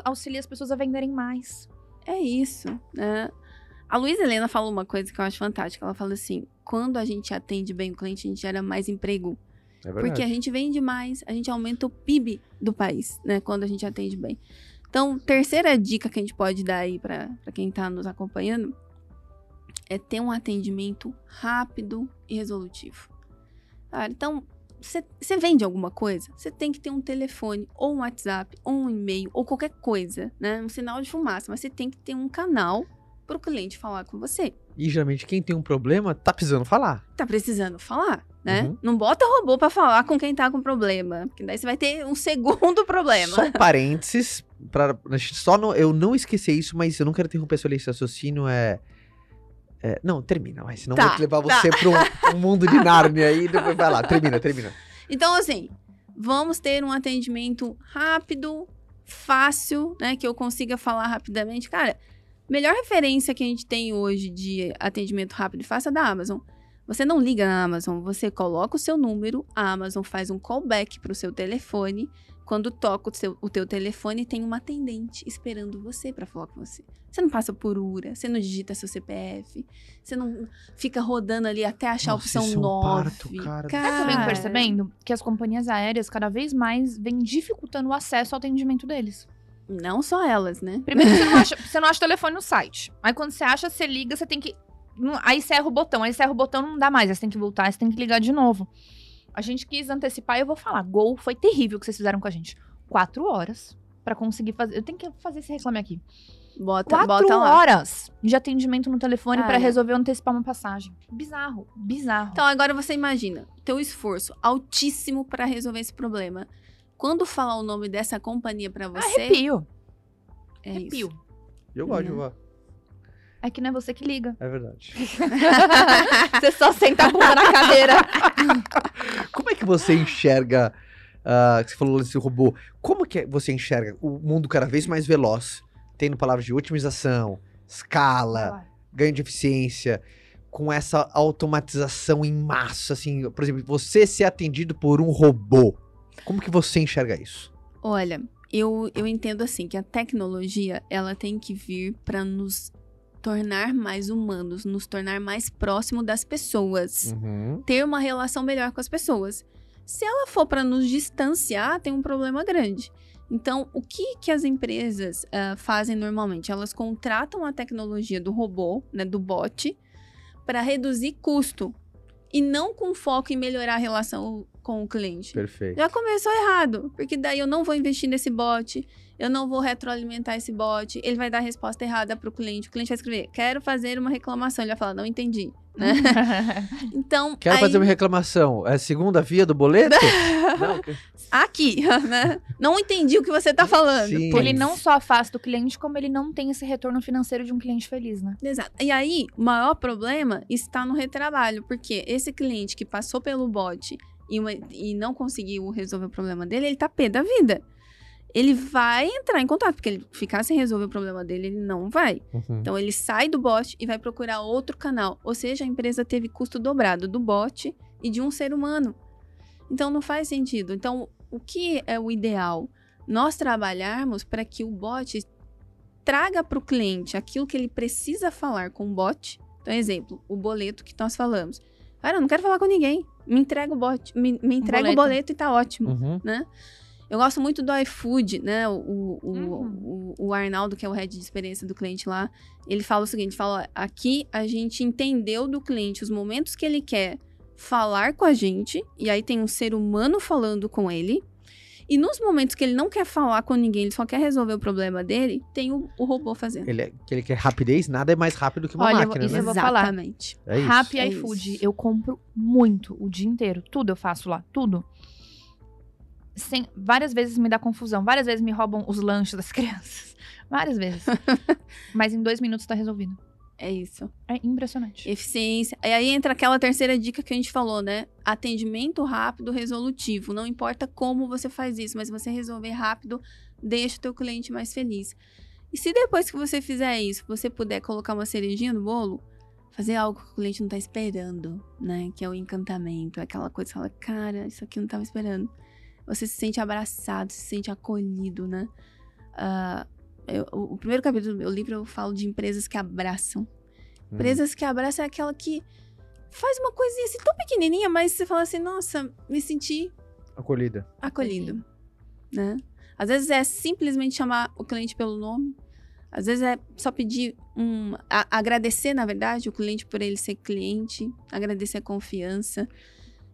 auxilia as pessoas a venderem mais. É isso, né? A Luísa Helena falou uma coisa que eu acho fantástica. Ela fala assim: quando a gente atende bem o cliente, a gente gera mais emprego. É Porque a gente vende mais, a gente aumenta o PIB do país, né? Quando a gente atende bem. Então, terceira dica que a gente pode dar aí pra quem tá nos acompanhando é ter um atendimento rápido e resolutivo. Cara, então, você vende alguma coisa, você tem que ter um telefone, ou um WhatsApp, ou um e-mail, ou qualquer coisa, né? Um sinal de fumaça, mas você tem que ter um canal pro cliente falar com você. E geralmente quem tem um problema tá precisando falar. Tá precisando falar, né? Uhum. Não bota robô pra falar com quem tá com problema, porque daí você vai ter um segundo problema. Só um parênteses, pra, só no, eu não esquecer isso, mas eu não quero interromper sua linha de raciocínio, é... é, não, termina, mas senão Tá, vou te levar tá. você pra um, um mundo de Nárnia aí, depois vai lá, termina, termina. Então, assim, vamos ter um atendimento rápido, fácil, né? Que eu consiga falar rapidamente. Cara, melhor referência que a gente tem hoje de atendimento rápido e fácil é da Amazon. Você não liga na Amazon, você coloca o seu número, a Amazon faz um callback pro seu telefone. Quando toca o, seu, o teu telefone, tem uma atendente esperando você para falar com você. Você não passa por URA, você não digita seu CPF, você não fica rodando ali até achar Nossa, a opção isso é um 9. parto, cara. Sabe que eu venho Cara, percebendo? Que as companhias aéreas, cada vez mais, vêm dificultando o acesso ao atendimento deles. Não só elas, né? Primeiro, você não acha, você não acha o telefone no site. Aí, quando você acha, você liga, você tem que. Aí, você erra o botão. Aí, você erra o botão, não dá mais. Aí, você tem que voltar, aí você tem que ligar de novo. A gente quis antecipar e eu vou falar. Gol foi terrível o que vocês fizeram com a gente. Quatro horas pra conseguir fazer. Eu tenho que fazer esse reclame aqui. Bota, Quatro bota lá. horas de atendimento no telefone Ah, pra é. resolver antecipar uma passagem. Bizarro, bizarro. Então agora você imagina, teu esforço altíssimo pra resolver esse problema. Quando falar o nome dessa companhia pra você, Arrepio. é Arrepio. isso. Eu gosto de Uhum. voar, É que não é você que liga. é verdade. você só senta a bunda na cadeira. Como é que você enxerga, que você falou desse robô, como que você enxerga o mundo cada vez mais veloz, tendo palavras de otimização, escala, ganho de eficiência, com essa automatização em massa, assim, por exemplo, você ser atendido por um robô, como que você enxerga isso? Olha, eu, eu entendo assim que a tecnologia ela tem que vir pra nos tornar mais humanos, nos tornar mais próximo das pessoas. Uhum. ter uma relação melhor com as pessoas. Se ela for para nos distanciar, tem um problema grande. Então, o que, que as empresas ah, fazem normalmente? Elas contratam a tecnologia do robô, né, do bot, para reduzir custo e não com foco em melhorar a relação com o cliente. Perfeito. Já começou errado, porque daí eu não vou investir nesse bot, eu não vou retroalimentar esse bot, ele vai dar a resposta errada para o cliente. O cliente vai escrever, quero fazer uma reclamação. Ele vai falar, não entendi. né? Então, Quero aí- fazer uma reclamação. É a segunda via do boleto? não, que- aqui, né? Não entendi o que você tá falando. Sim. ele não só afasta o cliente, como ele não tem esse retorno financeiro de um cliente feliz, né? Exato. E aí, o maior problema está no retrabalho, porque esse cliente que passou pelo bot e, uma- e não conseguiu resolver o problema dele, ele tá pé da vida. Ele vai entrar em contato, porque ele ficar sem resolver o problema dele, ele não vai. Uhum. Então ele sai do bot e vai procurar outro canal. Ou seja, a empresa teve custo dobrado do bot e de um ser humano. Então não faz sentido. Então, o que é o ideal? Nós trabalharmos para que o bot traga para o cliente aquilo que ele precisa falar com o bot. Então, exemplo, o boleto que nós falamos. Cara, eu não quero falar com ninguém. Me entrega o bot, me, me entrega boleto. o boleto e tá ótimo Uhum. né? Eu gosto muito do iFood, né? O, o, o- Uhum. o, o Arnaldo, que é o head de experiência do cliente lá, ele fala o seguinte: fala, ó, aqui a gente entendeu do cliente os momentos que ele quer falar com a gente, e aí tem um ser humano falando com ele. E nos momentos que ele não quer falar com ninguém, ele só quer resolver o problema dele, tem o, o robô fazendo. Ele, é- que ele quer rapidez, nada é mais rápido que uma Olha, máquina, isso né? eu vou falar. Exatamente. É isso. Rappi e É iFood, isso. eu compro muito o dia inteiro. Tudo eu faço lá, tudo. Sem, várias vezes me dá confusão, várias vezes me roubam os lanches das crianças. Várias vezes. Mas em dois minutos tá resolvido. É isso. É impressionante. Eficiência. E aí entra aquela terceira dica que a gente falou, né? Atendimento rápido, resolutivo. Não importa como você faz isso, mas você resolver rápido, deixa o teu cliente mais feliz. E se depois que você fizer isso, você puder colocar uma cerejinha no bolo, fazer algo que o cliente não tá esperando, né? Que é o encantamento, aquela coisa que você fala, cara, isso aqui eu não tava esperando. Você se sente abraçado, se sente acolhido, né? Ah, eu- o, primeiro capítulo do meu livro eu falo de empresas que abraçam. Hum. Empresas que abraçam é aquela que faz uma coisinha assim tão pequenininha, mas você fala assim, nossa, me senti Acolhida. acolhido, né? Às vezes é simplesmente chamar o cliente pelo nome. Às vezes é só pedir um. a- agradecer, na verdade, o cliente por ele ser cliente, agradecer a confiança.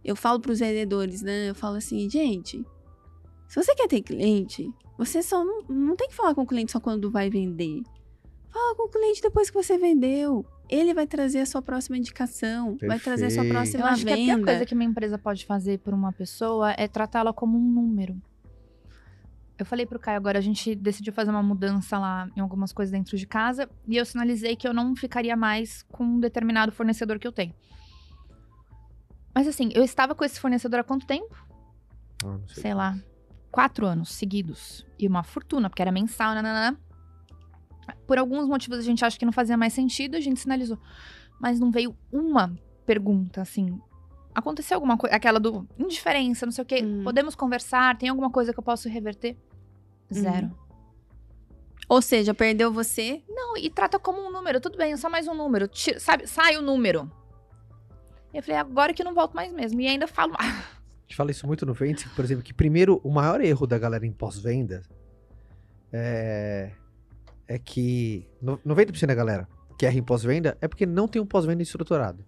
Eu falo para os vendedores, né? Eu falo assim, gente, se você quer ter cliente, você só não, não tem que falar com o cliente só quando vai vender. Fala com o cliente depois que você vendeu. Ele vai trazer a sua próxima indicação, vai trazer a sua Perfeito. próxima Eu acho que a pior venda. coisa que uma empresa pode fazer por uma pessoa é tratá-la como um número. Eu falei pro Caio agora, a gente decidiu fazer uma mudança lá em algumas coisas dentro de casa e eu sinalizei que eu não ficaria mais com um determinado fornecedor que eu tenho. Mas assim, eu estava com esse fornecedor há quanto tempo? Ah, não sei. Sei lá, quatro anos seguidos. E uma fortuna, porque era mensal, nananã. Por alguns motivos a gente acha que não fazia mais sentido, a gente sinalizou. Mas não veio uma pergunta, assim. Aconteceu alguma coisa? Aquela do indiferença, não sei o quê. Hum. Podemos conversar? Tem alguma coisa que eu posso reverter? Zero. Ou seja, perdeu você, Não, e trata como um número. Tudo bem, é só mais um número. Tira- sabe, sai o número. E eu falei, agora que eu não volto mais mesmo. E ainda falo. A gente fala isso muito no Vente, por exemplo, que primeiro, o maior erro da galera em pós-venda é, é que no- 90% da galera que erra em pós-venda é porque não tem um pós-venda estruturado.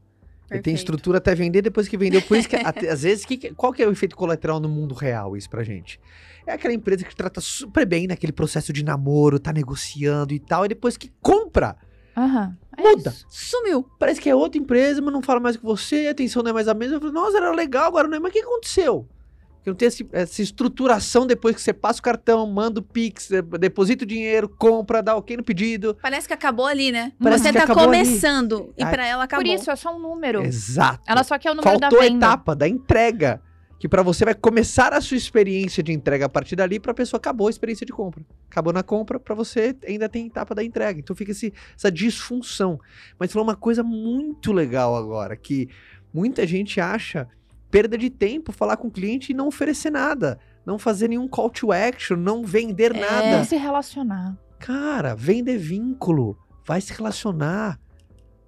Ele tem Perfeito. estrutura até vender, depois que vendeu. Por isso que, até- às vezes, que qual que é o efeito colateral no mundo real, isso pra gente? É aquela empresa que trata super bem naquele processo de namoro, tá negociando e tal, e depois que compra, Aham. É Muda. isso. sumiu. parece que é outra empresa, mas não fala mais com você, a atenção não é mais a mesma. Eu falo, nossa, era legal, agora não é. Mas o que aconteceu? Porque não tem esse- essa estruturação depois que você passa o cartão, manda o Pix, eh, deposita o dinheiro, compra, dá ok no pedido. Parece que acabou ali, né? Parece você que tá acabou ali. começando e pra ela acabou. Por isso, é só um número. Exato. Ela só quer o número Faltou da a venda. etapa da entrega. Que pra você vai começar a sua experiência de entrega a partir dali, pra pessoa acabou a experiência de compra. Acabou na compra, pra você ainda tem etapa da entrega. Então fica esse- essa disfunção. Mas falou uma coisa muito legal agora, que muita gente acha perda de tempo falar com o cliente e não oferecer nada. Não fazer nenhum call to action, não vender É. nada. Se relacionar. Cara, vender vínculo, vai se relacionar.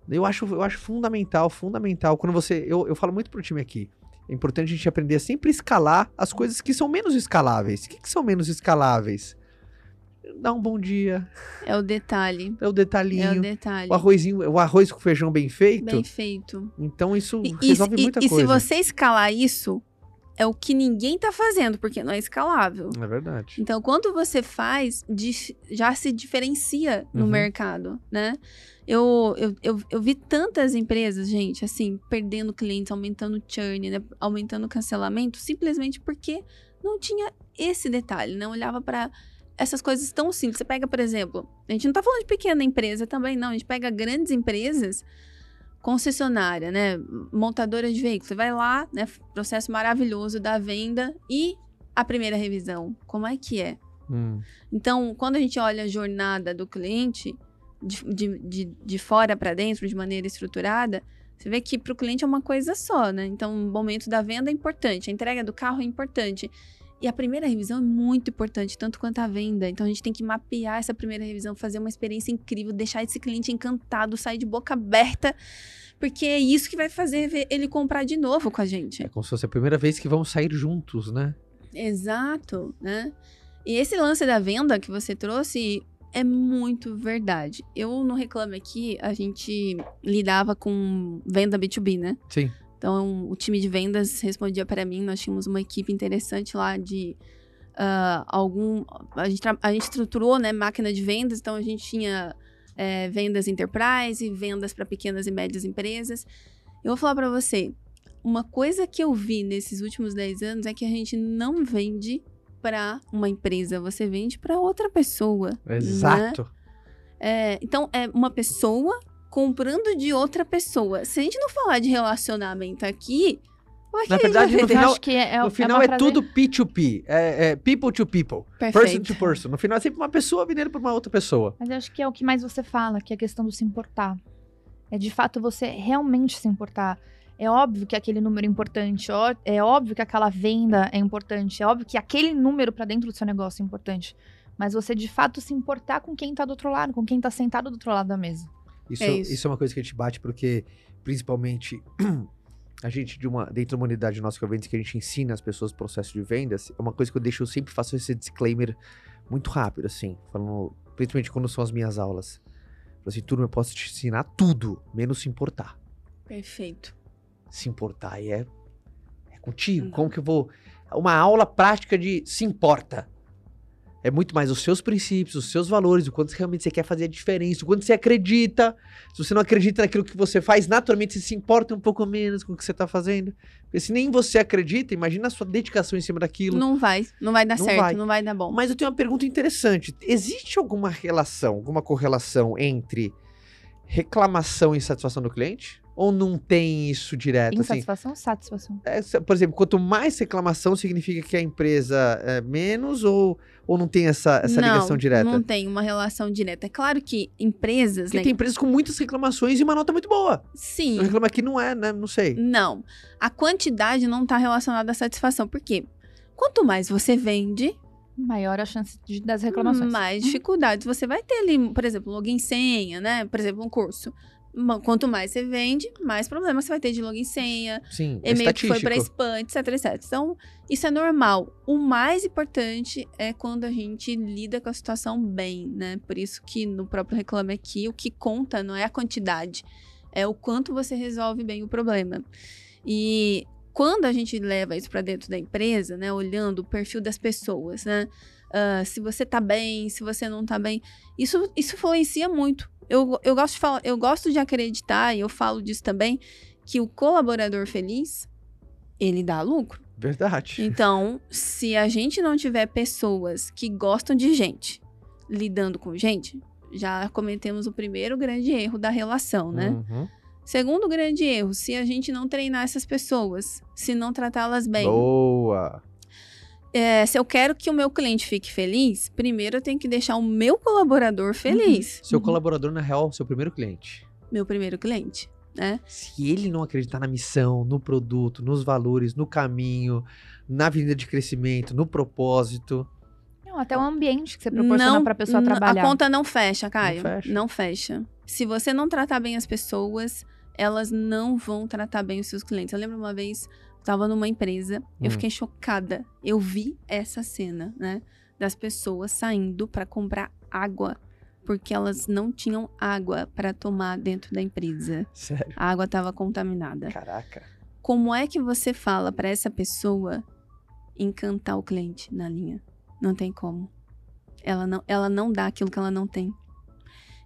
Eu acho, eu acho fundamental, fundamental. Quando você. Eu, eu falo muito pro time aqui. É importante a gente aprender a sempre escalar as coisas que são menos escaláveis. O que, que são menos escaláveis? Dar um bom dia, É o detalhe. é o É o detalhinho. detalhe. o arrozinho, o arroz com feijão bem feito. Bem feito. Então isso E, e- resolve e- muita e coisa. se você escalar isso, é o que ninguém tá fazendo, porque não é escalável. É verdade. Então, quando você faz, já se diferencia no Uhum. mercado, né? Eu, eu, eu, eu vi tantas empresas, gente, assim, perdendo clientes, aumentando churn, né? aumentando cancelamento, simplesmente porque não tinha esse detalhe, não olhava para essas coisas tão simples. Você pega, por exemplo, a gente não tá falando de pequena empresa também, não. A gente pega grandes empresas, concessionária, né? Montadora de veículos. Você vai lá, né? Processo maravilhoso da venda e a primeira revisão. Como é que é? Hum. Então, quando a gente olha a jornada do cliente de, de, de, de fora para dentro, de maneira estruturada, você vê que para o cliente é uma coisa só, né? Então, o momento da venda é importante, a entrega do carro é importante. E a primeira revisão é muito importante, tanto quanto a venda. Então, a gente tem que mapear essa primeira revisão, fazer uma experiência incrível, deixar esse cliente encantado, sair de boca aberta, porque é isso que vai fazer ele comprar de novo com a gente. É como se fosse a primeira vez que vamos sair juntos, né? Exato, né? E esse lance da venda que você trouxe é muito verdade. Eu no Reclame Aqui, a gente lidava com venda B2B, né? Sim. Então, o time de vendas respondia para mim. Nós tínhamos uma equipe interessante lá de ah, algum. A gente, a gente estruturou, né, máquina de vendas. Então, a gente tinha eh, vendas enterprise, vendas para pequenas e médias empresas. Eu vou falar para você. Uma coisa que eu vi nesses últimos 10 anos é que a gente não vende para uma empresa, você vende para outra pessoa. né? Exato. É, então, é uma pessoa comprando de outra pessoa. Se a gente não falar de relacionamento aqui, é Na verdade, no final- acho que é, é, no final uma é, frase- tudo P2P. É, é people to people. Person Perfeito. to person. No final é sempre uma pessoa vendendo para uma outra pessoa. Mas eu acho que é o que mais você fala, que é a questão do se importar. É de fato você realmente se importar. É óbvio que aquele número é importante, é óbvio que aquela venda é importante, é óbvio que aquele número pra dentro do seu negócio é importante. Mas você de fato se importar com quem tá do outro lado, com quem tá sentado do outro lado da mesa. Isso, É isso. isso. é uma coisa que a gente bate porque, principalmente, a gente, de uma, dentro de uma unidade nossa que eu vendo, que a gente ensina as pessoas o processo de vendas, é uma coisa que eu deixo, eu sempre faço esse disclaimer muito rápido, assim, falando, principalmente quando são as minhas aulas. Falo assim, turma, eu posso te ensinar tudo, menos se importar. Perfeito. Se importar e é, é contigo. Uhum. Como que eu vou. Uma aula prática de se importa. É muito mais os seus princípios, os seus valores, o quanto realmente você quer fazer a diferença, o quanto você acredita. Se você não acredita naquilo que você faz, naturalmente você se importa um pouco menos com o que você tá fazendo. Porque se nem você acredita, imagina a sua dedicação em cima daquilo. Não vai, não vai dar Não certo, vai. não vai dar bom. Mas eu tenho uma pergunta interessante. Existe alguma relação, alguma correlação entre reclamação e satisfação do cliente? Ou não tem isso direto? Assim, Insatisfação, satisfação. é, por exemplo, quanto mais reclamação significa que a empresa é menos ou, ou não tem essa, essa não, ligação direta? Não tem uma relação direta. É claro que empresas, Porque né? tem empresas com muitas reclamações e uma nota muito boa. Sim. Eu reclamo aqui não é, né? Não sei. Não. A quantidade não está relacionada à satisfação. Por quê? Quanto mais você vende, Maior a chance de, das reclamações. mais dificuldades você vai ter ali. Por exemplo, login senha, né? Por exemplo, um curso. Quanto mais você vende, mais problemas você vai ter de login senha, Sim, é e-mail que foi para spam, etc, etc. Então, isso é normal. O mais importante é quando a gente lida com a situação bem, né? Por isso que no próprio Reclame Aqui, o que conta não é a quantidade, é o quanto você resolve bem o problema. E quando a gente leva isso para dentro da empresa, né? Olhando o perfil das pessoas, né? ah, se você tá bem, se você não tá bem, isso, isso influencia muito. Eu, eu, gosto de falar, eu gosto de acreditar, e eu falo disso também, que o colaborador feliz, ele dá lucro. Verdade. Então, se a gente não tiver pessoas que gostam de gente lidando com gente, já cometemos o primeiro grande erro da relação, né? Uhum. Segundo grande erro, se a gente não treinar essas pessoas, se não tratá-las bem. Boa. É, se eu quero que o meu cliente fique feliz, primeiro eu tenho que deixar o meu colaborador feliz. Seu Uhum. colaborador, na real, seu primeiro cliente. Meu primeiro cliente, né? Se ele não acreditar na missão, no produto, nos valores, no caminho, na avenida de crescimento, no propósito, Não, até o ambiente que você proporciona pra pessoa n- trabalhar. A conta não fecha, Caio. fecha. Não fecha. Se você não tratar bem as pessoas, elas não vão tratar bem os seus clientes. Eu lembro uma vez, tava numa empresa, eu Hum. fiquei chocada. Eu vi essa cena, né? Das pessoas saindo para comprar água. Porque elas não tinham água para tomar dentro da empresa. sério. A água estava contaminada. Caraca. como é que você fala para essa pessoa encantar o cliente na linha? Não tem como. Ela não, ela não dá aquilo que ela não tem.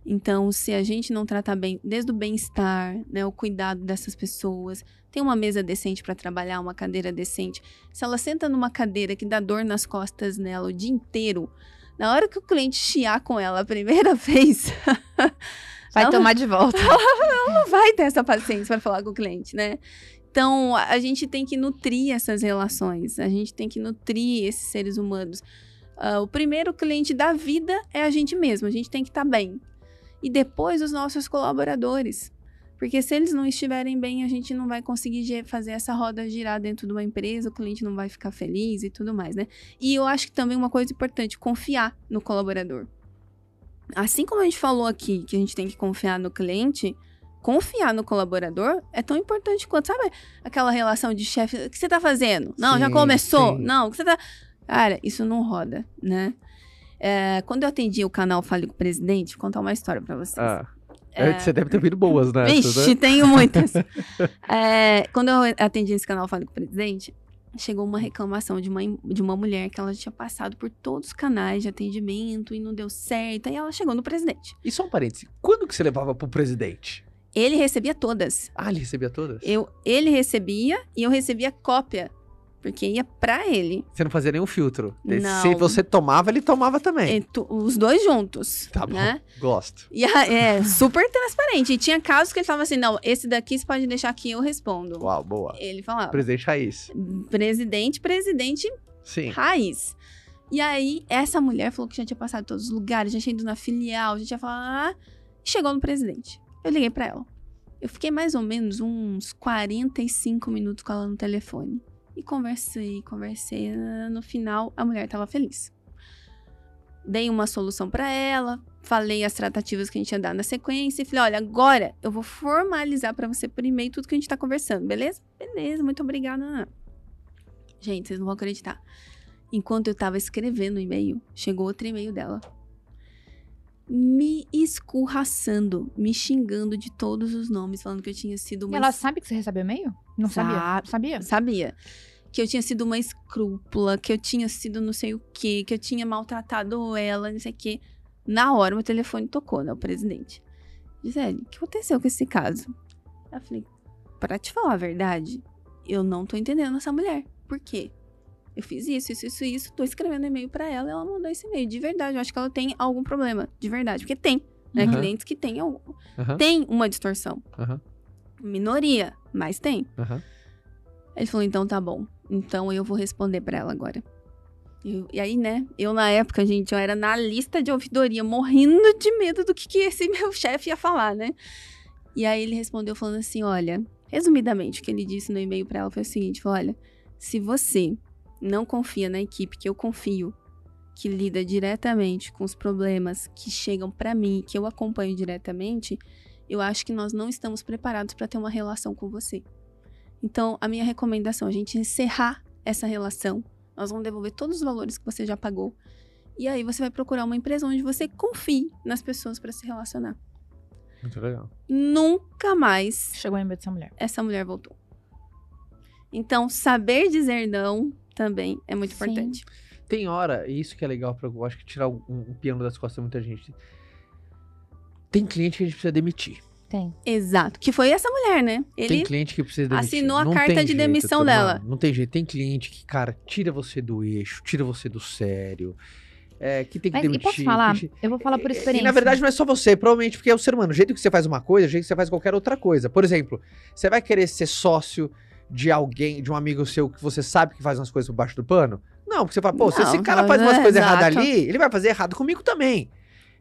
Então, se a gente não tratar bem, desde o bem-estar, né, o cuidado dessas pessoas, tem uma mesa decente para trabalhar, uma cadeira decente. Se ela senta numa cadeira que dá dor nas costas nela o dia inteiro, na hora que o cliente chiar com ela a primeira vez, Vai ela- tomar de volta. ela não vai ter essa paciência para falar com o cliente, né? Então, a gente tem que nutrir essas relações, a gente tem que nutrir esses seres humanos. Ah, o primeiro cliente da vida é a gente mesmo, a gente tem que estar bem. E depois os nossos colaboradores. Porque se eles não estiverem bem, a gente não vai conseguir fazer essa roda girar dentro de uma empresa, o cliente não vai ficar feliz e tudo mais, né? E eu acho que também uma coisa importante, confiar no colaborador. Assim como a gente falou aqui que a gente tem que confiar no cliente, confiar no colaborador é tão importante quanto, sabe, aquela relação de chefe, o que você tá fazendo? Não, já Sim, começou? sim. Não, o que você tá... Cara, isso não roda, né? É, quando eu atendi o canal Fale com o Presidente, vou contar uma história pra vocês. Ah, é, Você deve ter vindo boas nessas, Vixe, né? tenho muitas. É, quando eu atendi esse canal Fale com o Presidente, chegou uma reclamação de uma, de uma mulher que ela tinha passado por todos os canais de atendimento e não deu certo. Aí ela chegou no presidente. E só um parêntese, quando que você levava pro presidente? Ele recebia todas. Ah, ele recebia todas? Eu, ele recebia e eu recebia cópia. Porque ia pra ele. Você não fazia nenhum filtro. Não. Se você tomava, ele tomava também. E tu- os dois juntos. Tá bom. Né? Gosto. E a- é super transparente. E tinha casos que ele falava assim: não, esse daqui você pode deixar que eu respondo. Uau, boa. Ele falava. Presidente raiz. Presidente, presidente Sim. raiz. E aí, essa mulher falou que já tinha passado em todos os lugares, já tinha ido na filial, já tinha falado. Ah, e chegou no presidente. Eu liguei pra ela. Eu fiquei mais ou menos uns 45 minutos com ela no telefone. E conversei, conversei. No final, a mulher tava feliz. Dei uma solução pra ela, falei as tratativas que a gente ia dar na sequência e falei: olha, agora eu vou formalizar pra você por e-mail tudo que a gente tá conversando, beleza? Beleza, muito obrigada. Gente, vocês não vão acreditar. Enquanto eu tava escrevendo o e-mail, chegou outro e-mail dela. Me escurraçando, me xingando de todos os nomes, falando que eu tinha sido E uma. ela sabe que você recebeu e-mail? Não sabia? Sabe. Sabia? Sabia. Que eu tinha sido uma escrúpula, que eu tinha sido não sei o quê, que eu tinha maltratado ela, não sei o quê. Na hora, meu telefone tocou, né? O presidente. Gisele, o que aconteceu com esse caso? Eu falei, pra te falar a verdade, eu não tô entendendo essa mulher. Por quê? Eu fiz isso, isso, isso, isso, tô escrevendo e-mail pra ela e ela mandou esse e-mail. De verdade, eu acho que ela tem algum problema. De verdade. Porque tem, né? Uhum. Clientes que têm algum. Aham, Tem uma distorção. aham, Minoria, mas tem. Ele falou, então tá bom. Então eu vou responder pra ela agora. Eu- e aí, né, eu na época, gente, eu era na lista de ouvidoria, morrendo de medo do que, que esse meu chefe ia falar, né? E aí ele respondeu falando assim, olha, resumidamente, o que ele disse no e-mail pra ela foi o seguinte, falou, olha, se você não confia na equipe que eu confio, que lida diretamente com os problemas que chegam pra mim, que eu acompanho diretamente, eu acho que nós não estamos preparados pra ter uma relação com você. Então, a minha recomendação é a gente encerrar essa relação. Nós vamos devolver todos os valores que você já pagou. E aí você vai procurar uma empresa onde você confie nas pessoas para se relacionar. Muito legal. Nunca mais Chegou o e-mail dessa mulher. essa mulher voltou. Então, saber dizer não também é muito Sim. importante. Tem hora, e isso que é legal pra eu acho que tirar um, um piano das costas de muita gente. Tem cliente que a gente precisa demitir. Tem. Exato. Que foi essa mulher, né? Tem Ele cliente que precisa demitir. assinou a Não carta tem de jeito, demissão turma. dela. Não tem jeito. Tem cliente que, cara, tira você do eixo, tira você do sério. É, que tem que Mas demitir. e posso falar? que- Eu vou falar por experiência. E na verdade não é só você, provavelmente porque é o ser humano. O jeito que você faz uma coisa, é o jeito que você faz qualquer outra coisa. Por exemplo, você vai querer ser sócio de alguém, de um amigo seu que você sabe que faz umas coisas por baixo do pano? Não, porque você fala, pô, se esse cara faz umas é, coisas erradas ali, ele vai fazer errado comigo também.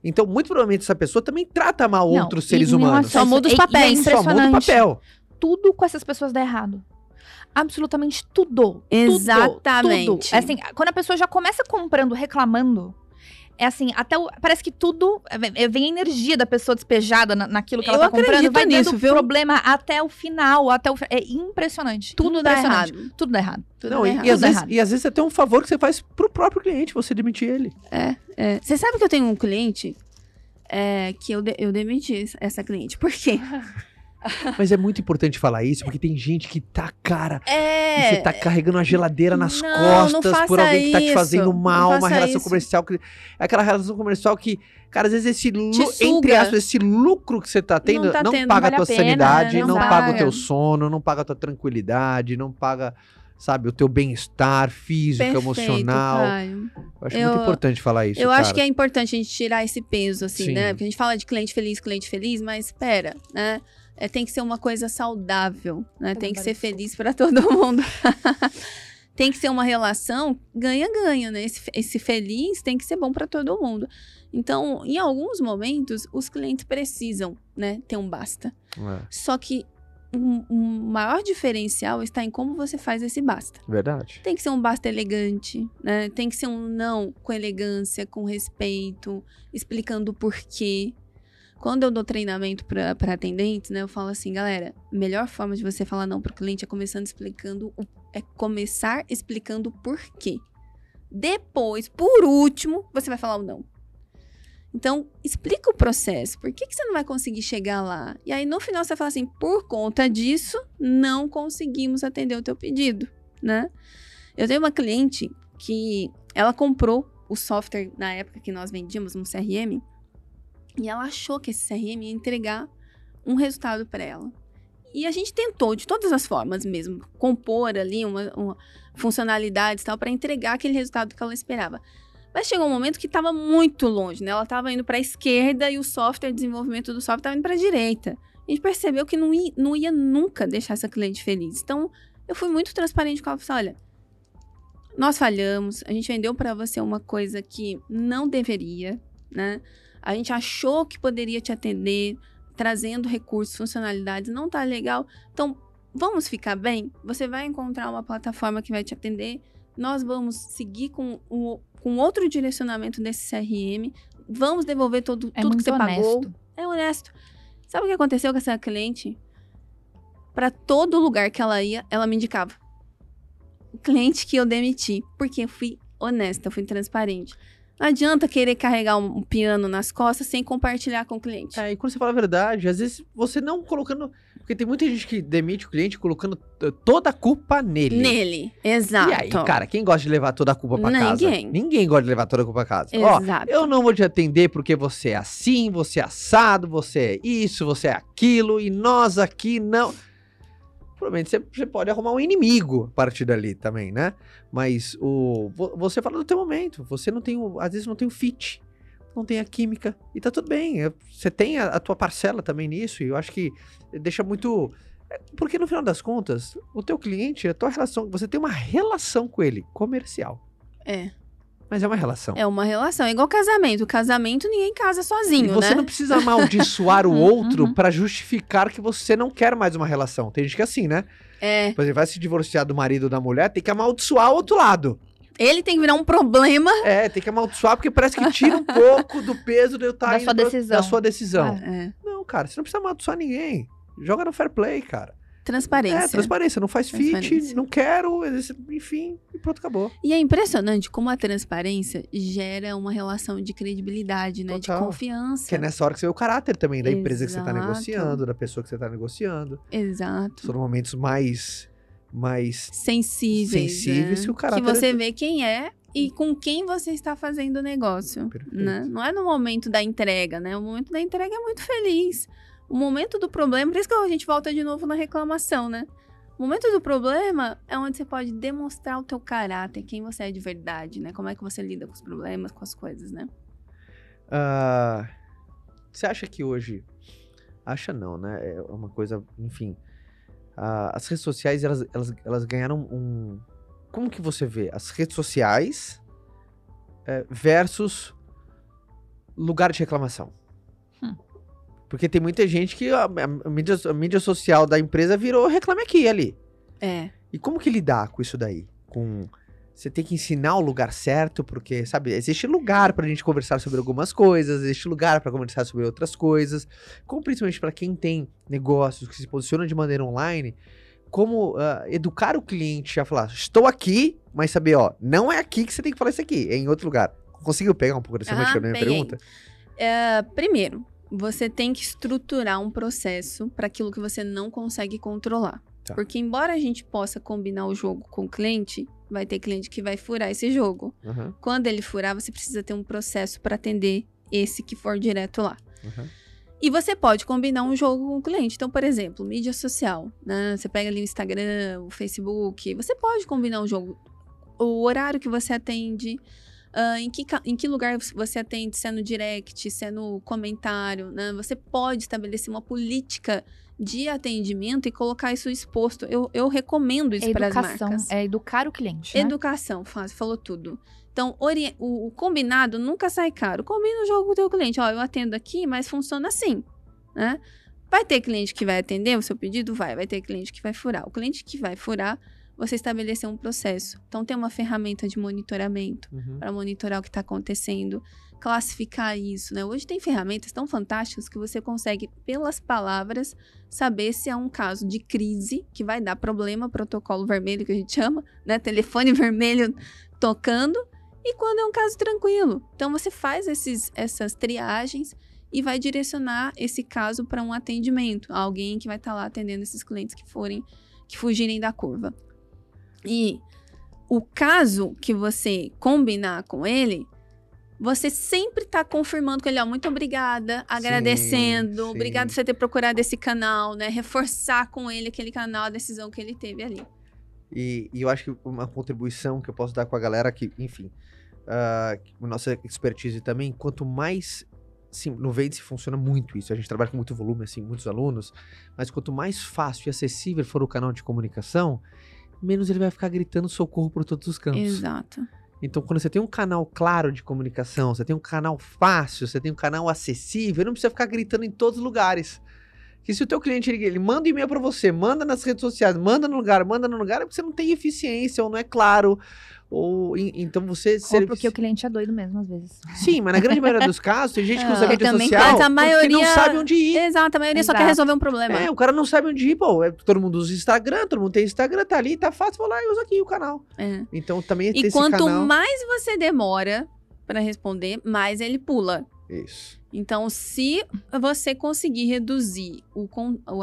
Então, muito provavelmente essa pessoa também trata mal Não, outros seres em humanos. Só muda os isso, é- e papéis. É Só muda o papel. Tudo com essas pessoas dá errado. Absolutamente tudo. Exatamente. Tudo, tudo. É assim, quando a pessoa já começa comprando, reclamando, é assim, até o, parece que tudo é, vem a energia da pessoa despejada na- naquilo que ela Eu tá comprando, acredito vai nisso, dando viu? problema até o final, até o é impressionante. tudo dá Impressionante. errado. Tudo dá errado. Tudo Não, dá e, errado. e às vezes, e às vezes até um favor que você faz pro próprio cliente, você demitir ele. É, é. Você sabe que eu tenho um cliente é, que eu, de- eu demiti essa cliente. Por quê? Mas é muito importante falar isso, porque tem gente que tá, cara, É. e você tá carregando uma geladeira nas Não, não costas por faça alguém que tá te fazendo mal, Não uma relação isso. comercial que é aquela relação comercial que, cara, às vezes esse entre aspas, esse lucro que você tá tendo não, tá tendo, paga vale a tua a pena, sanidade, não não, paga. paga. o teu sono, não paga a tua tranquilidade, não paga, sabe, o teu bem-estar físico, Perfeito, emocional. Caio. Eu acho Eu- muito importante falar isso, Eu cara. acho que é importante a gente tirar esse peso, assim, Sim. né? Porque a gente fala de cliente feliz, cliente feliz, mas espera, né? É, tem que ser uma coisa saudável, né? Tem que ser feliz para todo mundo. tem que ser uma relação ganha-ganha, né? Esse, esse feliz tem que ser bom para todo mundo. Então, em alguns momentos, os clientes precisam, né? Ter um basta. É, Só que um, um maior diferencial está em como você faz esse basta. verdade. Tem que ser um basta elegante, né? Tem que ser um não com elegância, com respeito, explicando o porquê. Quando eu dou treinamento para atendentes, né, eu falo assim, galera, a melhor forma de você falar não para o cliente é começando explicando o, é começar explicando o porquê. Depois, por último, você vai falar o não. Então, explica o processo. Por que, que você não vai conseguir chegar lá? E aí, no final, você fala assim: por conta disso, não conseguimos atender o teu pedido, né? Eu tenho uma cliente que ela comprou o software na época que nós vendíamos um CRM e ela achou que esse CRM ia entregar um resultado para ela. E a gente tentou de todas as formas mesmo compor ali uma, uma funcionalidades tal para entregar aquele resultado que ela esperava. Mas chegou um momento que estava muito longe, né? Ela estava indo para a esquerda e o software, o desenvolvimento do software estava indo para a direita. A gente percebeu que não ia, não ia nunca deixar essa cliente feliz. Então, eu fui muito transparente com ela. Falei, olha, nós falhamos, a gente vendeu para você uma coisa que não deveria, né? A gente achou que poderia te atender, trazendo recursos, funcionalidades, não tá legal. Então, vamos ficar bem? Você vai encontrar uma plataforma que vai te atender. Nós vamos seguir com, o, com outro direcionamento desse CRM. Vamos devolver todo, É tudo que você pagou. honesto. É honesto. Sabe o que aconteceu com essa cliente? Para todo lugar que ela ia, ela me indicava. O cliente que eu demiti, porque eu fui honesta, eu fui transparente. Não adianta querer carregar um, piano nas costas sem compartilhar com o cliente. É, e quando você fala a verdade, às vezes você não colocando. Porque tem muita gente que demite o cliente colocando toda a culpa nele. Nele, exato. E aí, cara, quem gosta de levar toda a culpa pra casa? Ninguém. Ninguém gosta de levar toda a culpa pra casa. Ó, Exato. eu não vou te atender porque você é assim, você é assado, você é isso, você é aquilo, e nós aqui não. Provavelmente você, você pode arrumar um inimigo a partir dali também, né? Mas o vo- você fala do teu momento. Você não tem, às vezes não tem o fit, não tem a química e tá tudo bem. Você tem a, a tua parcela também nisso e eu acho que deixa muito é, porque no final das contas, o teu cliente, a tua relação, você tem uma relação com ele comercial, É, mas é uma relação. é uma relação. É igual casamento. Casamento ninguém casa E sozinho, você né? não precisa amaldiçoar o Uhum, outro uhum. pra justificar que você não quer mais uma relação. Tem gente que é assim, né? É. Por exemplo, vai se divorciar do marido ou da mulher, tem que amaldiçoar o outro lado. Ele tem que virar um problema. É, tem que amaldiçoar porque parece que tira um pouco do peso de eu estar Da indo sua pra- decisão. da sua decisão. É. Não, cara, você não precisa amaldiçoar ninguém. Joga no fair play, cara. Transparência. É, transparência. Não faz fit, não quero, enfim, e pronto, acabou. E é impressionante como a transparência gera uma relação de credibilidade, né? Total. De confiança. Que é nessa hora que você vê o caráter também da empresa que você tá Exato. negociando, da pessoa que você tá negociando. Exato. São momentos mais. mais Sensíveis. Sensíveis né? que o caráter Que você é- vê quem é e com quem você está fazendo o negócio. Perfeito. Né? Não é no momento da entrega, né? O momento da entrega é muito feliz. O momento do problema, por isso que a gente volta de novo na reclamação, né? O momento do problema é onde você pode demonstrar o teu caráter, quem você é de verdade, né? Como é que você lida com os problemas, com as coisas, né? Ah, você acha que hoje. Acha não, né? É uma coisa. Enfim. ah, as redes sociais, elas, elas, elas ganharam um. Como que você vê? As redes sociais eh, versus lugar de reclamação. Porque tem muita gente que a, a- mídia, a mídia social da empresa virou reclame aqui ali. É. E como que lidar com isso daí? Com você tem que ensinar o lugar certo, porque sabe, existe lugar pra gente conversar sobre algumas coisas, existe lugar pra conversar sobre outras coisas. Como principalmente pra quem tem negócios que se posicionam de maneira online, como ah, educar o cliente a falar, estou aqui, mas saber, ó, não é aqui que você tem que falar isso aqui, é em outro lugar. Conseguiu pegar um pouco dessa ah, minha peguei. pergunta? É, primeiro, você tem que estruturar um processo para aquilo que você não consegue controlar. Tá. Porque embora a gente possa combinar o jogo com o cliente, vai ter cliente que vai furar esse jogo. Aham, Quando ele furar, você precisa ter um processo para atender esse que for direto lá. aham. E você pode combinar um jogo com o cliente. Então, por exemplo, mídia social, né? Você pega ali o Instagram, o Facebook, você pode combinar um jogo. O horário que você atende, ah, em, que, em que lugar você atende, se é no direct, se é no comentário, né? Você pode estabelecer uma política de atendimento e colocar isso exposto. Eu, eu recomendo isso É para as marcas. é educar o cliente, né? Educação, falou tudo. Então, o, o combinado nunca sai caro. Combina o jogo com o teu cliente. Ó, eu atendo aqui, mas funciona assim, né? Vai ter cliente que vai atender o seu pedido? Vai. Vai ter cliente que vai furar. O cliente que vai furar, você estabeleceu um processo. Então, tem uma ferramenta de monitoramento Uhum. para monitorar o que está acontecendo, classificar isso, né? Hoje tem ferramentas tão fantásticas que você consegue, pelas palavras, saber se é um caso de crise que vai dar problema, protocolo vermelho que a gente chama, né? Telefone vermelho tocando, e quando é um caso tranquilo. Então você faz esses, essas triagens e vai direcionar esse caso para um atendimento, alguém que vai estar lá atendendo esses clientes que forem que fugirem da curva. E o caso que você combinar com ele, você sempre tá confirmando com ele, ó, muito obrigada, agradecendo, sim. obrigado por você ter procurado esse canal, né? Reforçar com ele aquele canal, a decisão que ele teve ali. E, e eu acho que uma contribuição que eu posso dar com a galera que, enfim, que nossa expertise também, quanto mais. Sim, no Vende funciona muito isso. A gente trabalha com muito volume, assim, muitos alunos. Mas quanto mais fácil e acessível for o canal de comunicação, menos ele vai ficar gritando socorro por todos os cantos. Exato. Então, quando você tem um canal claro de comunicação, você tem um canal fácil, você tem um canal acessível, não precisa ficar gritando em todos os lugares. Que se o teu cliente ele, ele manda um e-mail para você, manda nas redes sociais, manda no lugar, manda no lugar, é porque você não tem eficiência ou não é claro. Ou então você Ou ser- porque o cliente é doido mesmo, às vezes. Sim, mas na grande maioria dos casos tem gente que usa Ah, mídia também social faz, a porque não maioria- sabe onde ir. Exato, a maioria só quer Exato. resolver um problema. É, o cara não sabe onde ir, pô. É, todo mundo usa Instagram, todo mundo tem Instagram, tá ali, tá fácil, vou lá e uso aqui o canal. É. Então também é E esse quanto canal. mais você demora para responder, mais ele pula. Isso. Então, se você conseguir reduzir o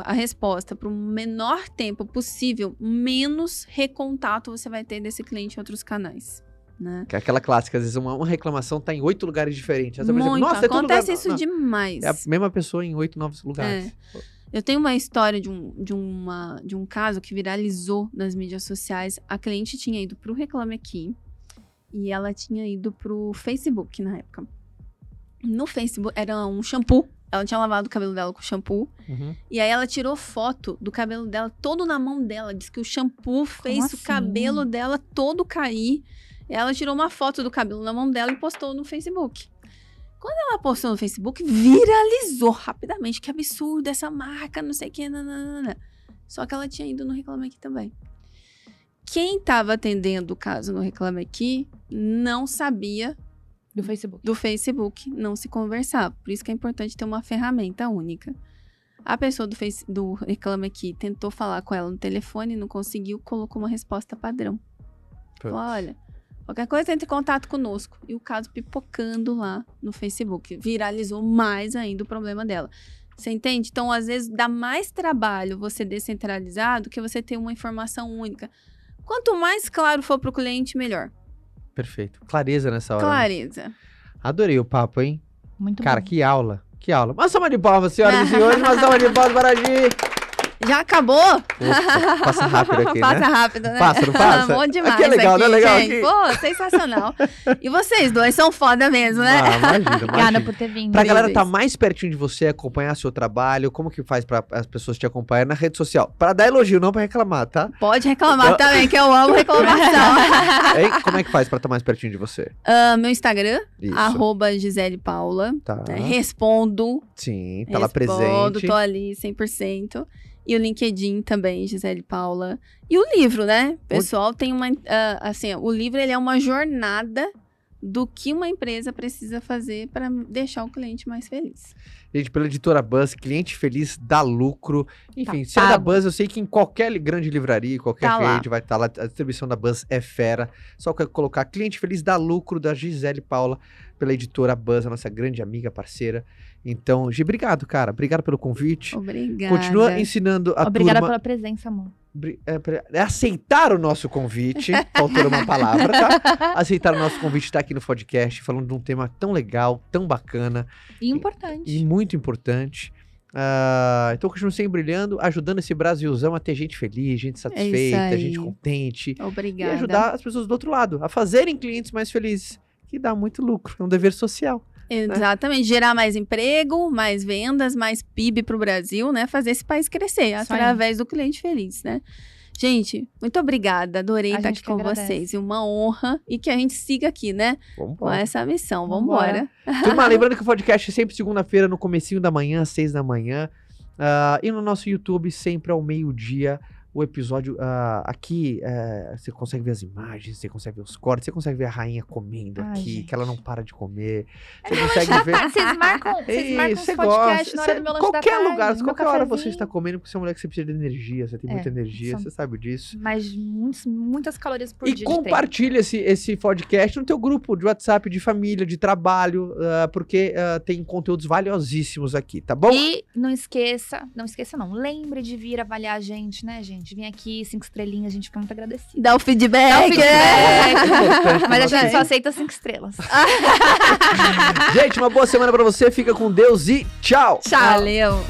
a resposta para o menor tempo possível, menos recontato você vai ter desse cliente em outros canais. Né? Que é aquela clássica, às vezes uma, uma reclamação tá em oito lugares diferentes. Por exemplo, Muito. Nossa, é Acontece lugar- isso não, demais. É a mesma pessoa em oito novos lugares. Eu tenho uma história de um, de, uma, de um caso que viralizou nas mídias sociais. A cliente tinha ido pro Reclame Aqui e ela tinha ido pro Facebook na época. No Facebook era um shampoo. Ela tinha lavado o cabelo dela com shampoo. Uhum. E aí ela tirou foto do cabelo dela todo na mão dela. Diz que o shampoo fez o assim? cabelo dela todo cair. Ela tirou uma foto do cabelo na mão dela e postou no Facebook. Quando ela postou no Facebook, viralizou rapidamente. Que absurdo essa marca, não sei o que. Nananana. Só que ela tinha ido no Reclame Aqui também. Quem estava atendendo o caso no Reclame Aqui não sabia Do Facebook. do Facebook não se conversar. Por isso que é importante ter uma ferramenta única. A pessoa do, face, do Reclame Aqui tentou falar com ela no telefone, não conseguiu, colocou uma resposta padrão. Falou, olha, qualquer coisa entre em contato conosco. E o caso pipocando lá no Facebook. Viralizou mais ainda o problema dela. Você entende? Então, às vezes, dá mais trabalho você descentralizar do que você ter uma informação única. Quanto mais claro for para o cliente, melhor. Perfeito. Clareza nessa hora. né? Clareza. Adorei o papo, hein? Muito Cara, bom. que aula. Que aula. Uma salva de palmas, senhoras e senhores. Uma salva de palmas para a Gi. Já acabou? Ufa, passa rápido aqui, passa né? rápido, né? Passa, não passa? Bom demais Aqui é legal, aqui, né? Legal gente. aqui. Pô, sensacional. e vocês dois são foda mesmo, né? Ah, imagina, Obrigada imagina. por ter vindo. Pra galera estar mais pertinho de você, acompanhar seu trabalho, como que faz pra as pessoas te acompanharem na rede social? Pra dar elogio, não pra reclamar, tá? Pode reclamar também, que eu amo reclamação. Hein? Como é que faz pra estar mais pertinho de você? Ah, meu Instagram, Isso. arroba Gisele Paula. Tá. né? Respondo. Sim, tá lá respondo, presente. tô ali 100%. E o LinkedIn também, Gisele Paula. E o livro, né? Pessoal tem uma... ah, assim, o livro, ele é uma jornada do que uma empresa precisa fazer para deixar o cliente mais feliz. Gente, pela editora Buzz, cliente feliz dá lucro. Enfim, Tá se é da. Buzz, eu sei que em qualquer grande livraria, qualquer Tá rede vai estar lá. A distribuição da Buzz é fera. Só que colocar cliente feliz dá lucro da Gisele Paula pela editora Buzz, a nossa grande amiga, parceira. Então, Gi, obrigado, cara. Obrigado pelo convite. Obrigada. Continua ensinando a Obrigada turma pela presença, amor. É, é aceitar o nosso convite. Faltou uma palavra, tá? Aceitar o nosso convite, estar aqui no podcast, falando de um tema tão legal, tão bacana E importante. e muito importante. Ah, então, continue sempre brilhando, ajudando esse Brasilzão a ter gente feliz, gente satisfeita, aí. gente contente. Obrigada. E ajudar as pessoas do outro lado a fazerem clientes mais felizes, que dá muito lucro. É um dever social. Exatamente, gerar mais emprego, mais vendas, mais PIB para o Brasil, né? Fazer esse país crescer Isso aí. através do cliente feliz, né? Gente, muito obrigada, adorei A estar aqui que com agradece. vocês. E uma honra e que a gente siga aqui, né? Vamos Com essa missão. Vambora. Vambora. Turma, lembrando que o podcast é sempre segunda-feira, no comecinho da manhã, às seis da manhã. Ah, e no nosso YouTube, sempre ao meio-dia. O episódio ah, aqui, eh, você consegue ver as imagens, você consegue ver os cortes, você consegue ver a rainha comendo Ai, aqui, gente. que ela não para de comer. Você consegue ver. Vocês marcam, vocês marcam você gosta. na hora Você- do meu lanche qualquer tarde, lugar, qualquer hora você está comendo, porque você é mulher que você precisa de energia, você tem É, muita energia, são- você sabe disso. Mas muitos- muitas calorias por E dia treino. compartilha esse, esse podcast no teu grupo de WhatsApp, de família, de trabalho, ah, porque ah, tem conteúdos valiosíssimos aqui, tá bom? E não esqueça, não esqueça não, lembre de vir avaliar a gente, né, gente? Vem aqui, cinco estrelinhas, a gente fica muito agradecido. Dá o feedback. Dá o feedback. É Mas a gente só aceita cinco estrelas. Gente, uma boa semana pra você, fica com Deus e tchau! Valeu.